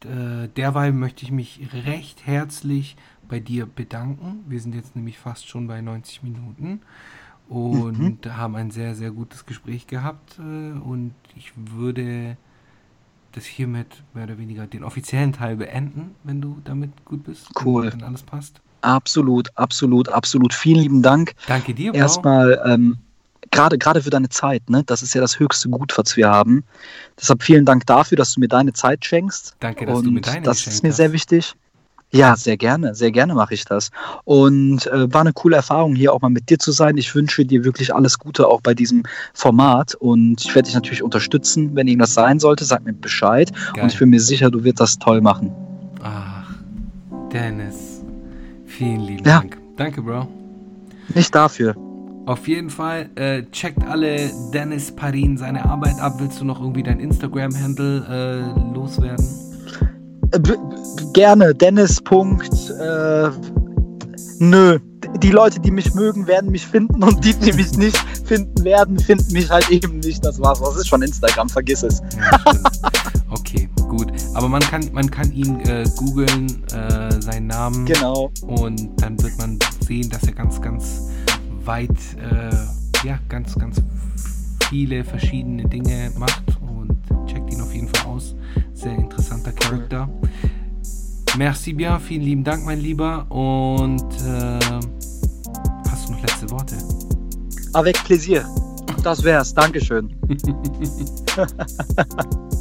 Äh, derweil möchte ich mich recht herzlich bei dir bedanken. Wir sind jetzt nämlich fast schon bei 90 Minuten und haben ein sehr, sehr gutes Gespräch gehabt. Äh, und ich würde das hiermit mehr oder weniger den offiziellen Teil beenden, wenn du damit gut bist. Cool. Wenn alles passt. Absolut, absolut, absolut. Vielen lieben Dank. Danke dir, Bro. Erstmal ähm, gerade gerade für deine Zeit. Ne? Das ist ja das höchste Gut, was wir haben. Deshalb vielen Dank dafür, dass du mir deine Zeit schenkst. Danke, dass Und du mir deine das geschenkt ist mir hast. sehr wichtig. Ja, sehr gerne, sehr gerne mache ich das. Und äh, war eine coole Erfahrung, hier auch mal mit dir zu sein. Ich wünsche dir wirklich alles Gute auch bei diesem Format. Und ich werde dich natürlich unterstützen, wenn irgendwas sein sollte. Sag mir Bescheid. Geil. Und ich bin mir sicher, du wirst das toll machen. Ach, Dennis. Vielen lieben Ja. Dank. Danke, Bro. Nicht dafür. Auf jeden Fall äh, checkt alle Dennis Parin seine Arbeit ab. Willst du noch irgendwie dein Instagram-Handle äh, loswerden? Äh, gerne, Dennis. Punkt, äh, nö. Die Leute, die mich mögen, werden mich finden und die, die mich nicht finden werden, finden mich halt eben nicht. Das war's. Das ist schon Instagram, vergiss es. Ja, okay, gut. Aber man kann, man kann ihn äh, googeln, äh, seinen Namen. Genau. Und dann wird man sehen, dass er ganz, ganz weit, äh, ja, ganz, ganz viele verschiedene Dinge macht. Checkt ihn auf jeden Fall aus. Sehr interessanter Charakter. Merci bien, vielen lieben Dank, mein Lieber. Und äh, hast du noch letzte Worte? Avec plaisir. Das wär's. Dankeschön. [laughs]